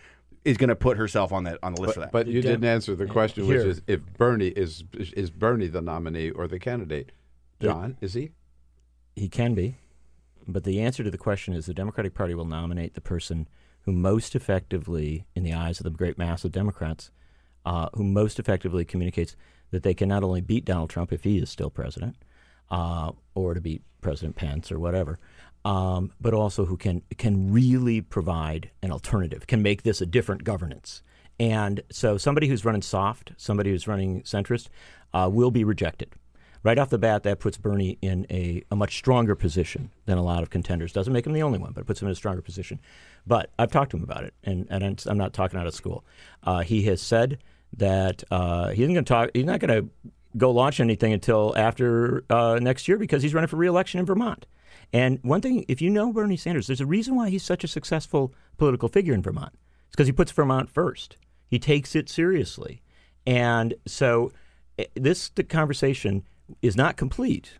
is going to put herself on that on the list for that. But you Dem- didn't answer the question, Here. which is if Bernie is is Bernie the nominee or the candidate? John, is he? He can be. But the answer to the question is the Democratic Party will nominate the person who most effectively, in the eyes of the great mass of Democrats, uh, who most effectively communicates that they can not only beat Donald Trump if he is still president, uh, or to beat President Pence or whatever, um, but also who can can really provide an alternative, can make this a different governance. And so, somebody who's running soft, somebody who's running centrist, uh, will be rejected right off the bat, that puts Bernie in a, a much stronger position than a lot of contenders. Doesn't make him the only one, but it puts him in a stronger position. But I've talked to him about it, and, and I'm- not talking out of school. Uh, he has said that uh, he isn't going to talk. He's not going to go launch anything until after uh, next year because he's running for re-election in Vermont. And one thing, if you know Bernie Sanders, there's a reason why he's such a successful political figure in Vermont. It's because he puts Vermont first. He takes it seriously, and so eh, this the conversation is not complete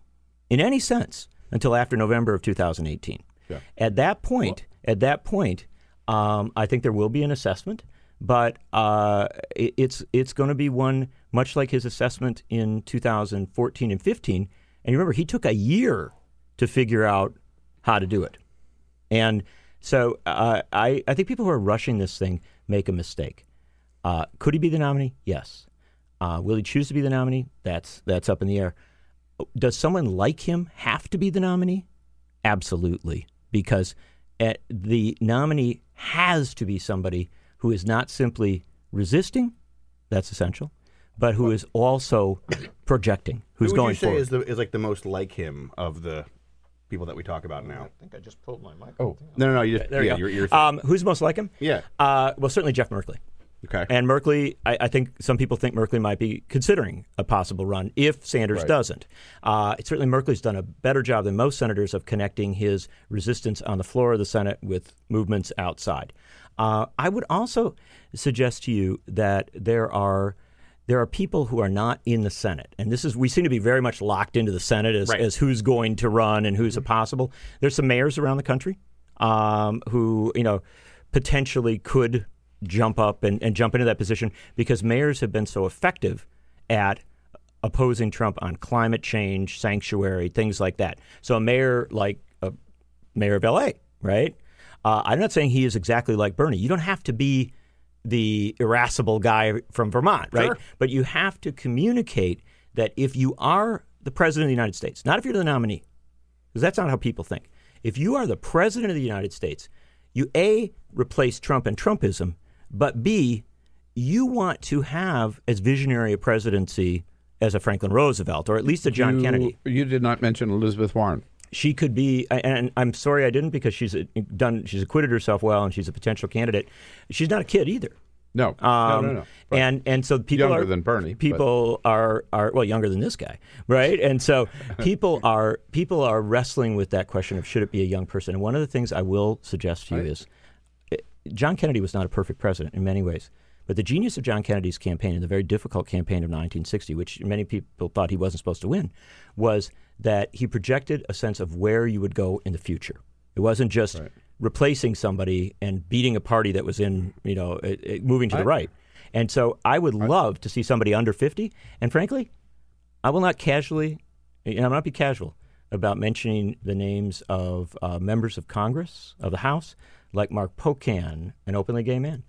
in any sense until after November of 2018. Yeah. At that point, at that point, um, I think there will be an assessment, but uh, it, it's it's going to be one much like his assessment in 2014 and 15. And remember, he took a year to figure out how to do it. And so uh, I, I think people who are rushing this thing make a mistake. Uh, could he be the nominee? Yes. Uh, will he choose to be the nominee? That's that's up in the air. Does someone like him have to be the nominee? Absolutely, because uh the nominee has to be somebody who is not simply resisting. That's essential, but who is also projecting. Who's Who would going you say forward? is the is like the most like him of the people that we talk about now? I think I just pulled my mic. Oh no no no! You just, There you yeah, go. You're, you're, um, who's most like him? Yeah. Uh, well, certainly Jeff Merkley. Okay. And Merkley, I, I think some people think Merkley might be considering a possible run if Sanders Right. doesn't. Uh, certainly, Merkley's done a better job than most senators of connecting his resistance on the floor of the Senate with movements outside. Uh, I would also suggest to you that there are there are people who are not in the Senate, and this is we seem to be very much locked into the Senate as, Right. as who's going to run and who's a possible. There's some mayors around the country um, who you know potentially could jump up and, and jump into that position because mayors have been so effective at opposing Trump on climate change, sanctuary, things like that. So a mayor like a mayor of LA, right? Uh, I'm not saying he is exactly like Bernie. You don't have to be the irascible guy from Vermont, right? Sure. But you have to communicate that if you are the president of the United States, not if you're the nominee, because that's not how people think. If you are the president of the United States, you A, replace Trump and Trumpism, but B, you want to have as visionary a presidency as a Franklin Roosevelt or at least a John you, Kennedy. You did not mention Elizabeth Warren. She could be, and I'm sorry I didn't because she's done, she's acquitted herself well and she's a potential candidate. She's not a kid either. No, no, Um, no, no. But And and so people younger are than Bernie, but- People are are well younger than this guy, right? And so (laughs) people are people are wrestling with that question of should it be a young person. And one of the things I will suggest to you is John Kennedy was not a perfect president in many ways. But the genius of John Kennedy's campaign, and the very difficult campaign of 1960, which many people thought he wasn't supposed to win, was that he projected a sense of where you would go in the future. It wasn't just replacing somebody and beating a party that was in, you know, it, it- moving to the right. And so I would love to see somebody under 50. And frankly, I will not casually, and I will not be casual about mentioning the names of uh, members of Congress, of the House, like Mark Pocan, an openly gay man,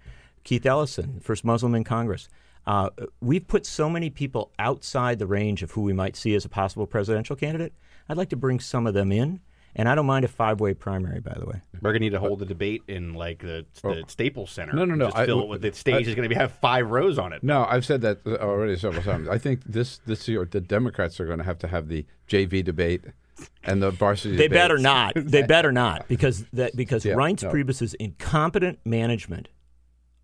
Keith Ellison, first Muslim in Congress. Uh, we've put so many people outside the range of who we might see as a possible presidential candidate. I'd like to bring some of them in, and I don't mind a five-way primary, by the way. We're gonna need to hold the debate in like the, the Staples Center. No, no, no, Just I- fill it with the stage I- is going to have five rows on it. No, I've said that already several times. I think this this year the Democrats are going to have to have the JV debate and the varsity. They better not. They (laughs) better not because that because Yeah, Reince no. Priebus's incompetent management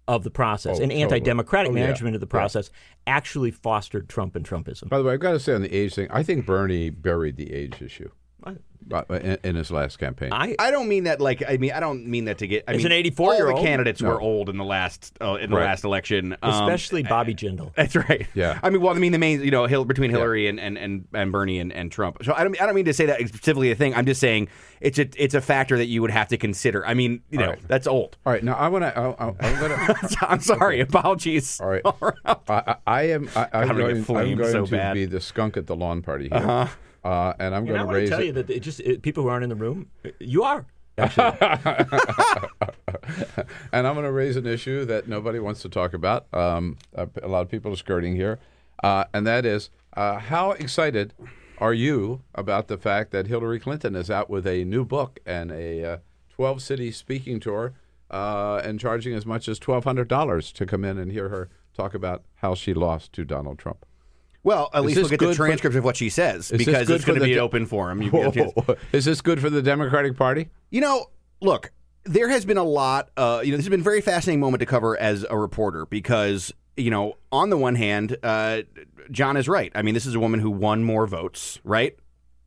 of the process Oh, and totally. anti-democratic Oh, yeah. management of the Yeah. process actually fostered Trump and Trumpism. By the way, I've got to say on the age thing, I think Bernie buried the age issue uh, in, in his last campaign. I I don't mean that like I mean I don't mean that to get. I As mean, an 84 year old. candidates No. were old in the last uh, in the Right. last election, um, especially Bobby Jindal. That's right. Yeah. I mean, well, I mean, the main, you know, Hill, between Hillary and, and, and, and Bernie and, and Trump. So I don't, I don't mean to say that specifically a thing. I'm just saying it's a, it's a factor that you would have to consider. I mean, you know, All right. that's old. All right, now I want to. I'm going to. I'm sorry. Apologies. (laughs) All right, I, I, I am. I, I'm I'm gonna going, I'm going so to bad. be the skunk at the lawn party here, Uh-huh. Uh, and I'm going to raise tell it. you that it just it, people who aren't in the room, you are. Actually. (laughs) and I'm going to raise an issue that nobody wants to talk about. Um, a, a lot of people are skirting here, uh, and that is uh, how excited are you about the fact that Hillary Clinton is out with a new book and a uh, 12 city speaking tour uh, and charging as much as $1,200 to come in and hear her talk about how she lost to Donald Trump? Well, at Is least we'll get the good for- transcript of what she says because it's going to be an de- open forum. You (laughs) get a chance- Whoa. Is this good for the Democratic Party? You know, look, there has been a lot. Uh, you know, this has been a very fascinating moment to cover as a reporter because you know, on the one hand, uh, John is right. I mean, this is a woman who won more votes, right?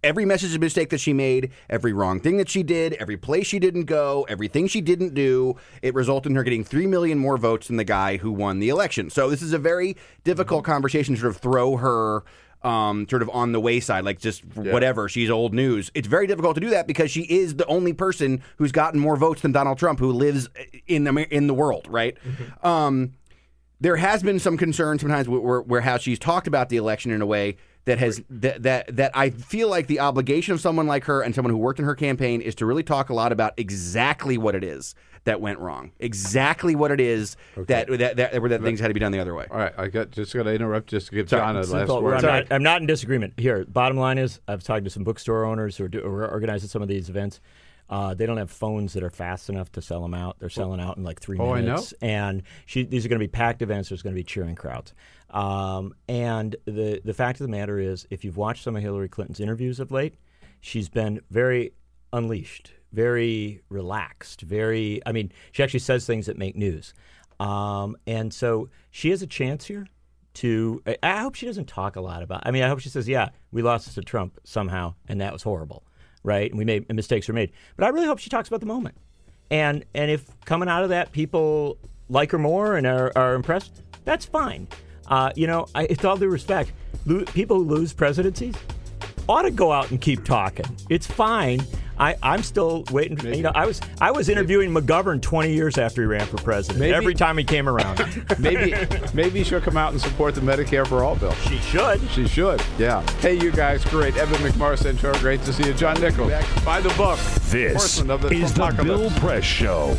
Every message of mistake that she made, every wrong thing that she did, every place she didn't go, everything she didn't do, it resulted in her getting 3 million more votes than the guy who won the election. So this is a very difficult conversation to sort of throw her um, sort of on the wayside, like just whatever. She's old news. It's very difficult to do that because she is the only person who's gotten more votes than Donald Trump, who lives in the in the world, right? Um, there has been some concern sometimes where, where, where how she's talked about the election in a way that has that, that that I feel like the obligation of someone like her and someone who worked in her campaign is to really talk a lot about exactly what it is that went wrong, exactly what it is that that that, that, that things had to be done the other way. All right, I got just got to interrupt just to give Sorry. John a Simple. last I'm word. not, I'm not in disagreement. Here, bottom line is, I've talked to some bookstore owners who are, do, who are organizing some of these events. Uh, they don't have phones that are fast enough to sell them out. They're selling out in like three Oh, I know. minutes. And she, these are going to be packed events. There's going to be cheering crowds. Um, and the the fact of the matter is, if you've watched some of Hillary Clinton's interviews of late, she's been very unleashed, very relaxed, very. I mean, she actually says things that make news. Um, and so she has a chance here to. I- I hope she doesn't talk a lot about. I mean, I hope she says, "Yeah, we lost to Trump somehow, and that was horrible, right? And we made and mistakes were made." But I really hope she talks about the moment, and and if coming out of that people like her more and are, are impressed, that's fine. Uh, you know, I, with all due respect, lo- people who lose presidencies ought to go out and keep talking. It's fine. I, I'm still waiting. You know, I was I was interviewing McGovern 20 years after he ran for president. Maybe- Every time he came around, (laughs) maybe maybe she'll come out and support the Medicare for All bill. She should. She should. Yeah. Hey, you guys, great. Evan McMorris-Santoro, great to see you. John Nichols, buy the book. This Horsemen of the is the Bill Press Show.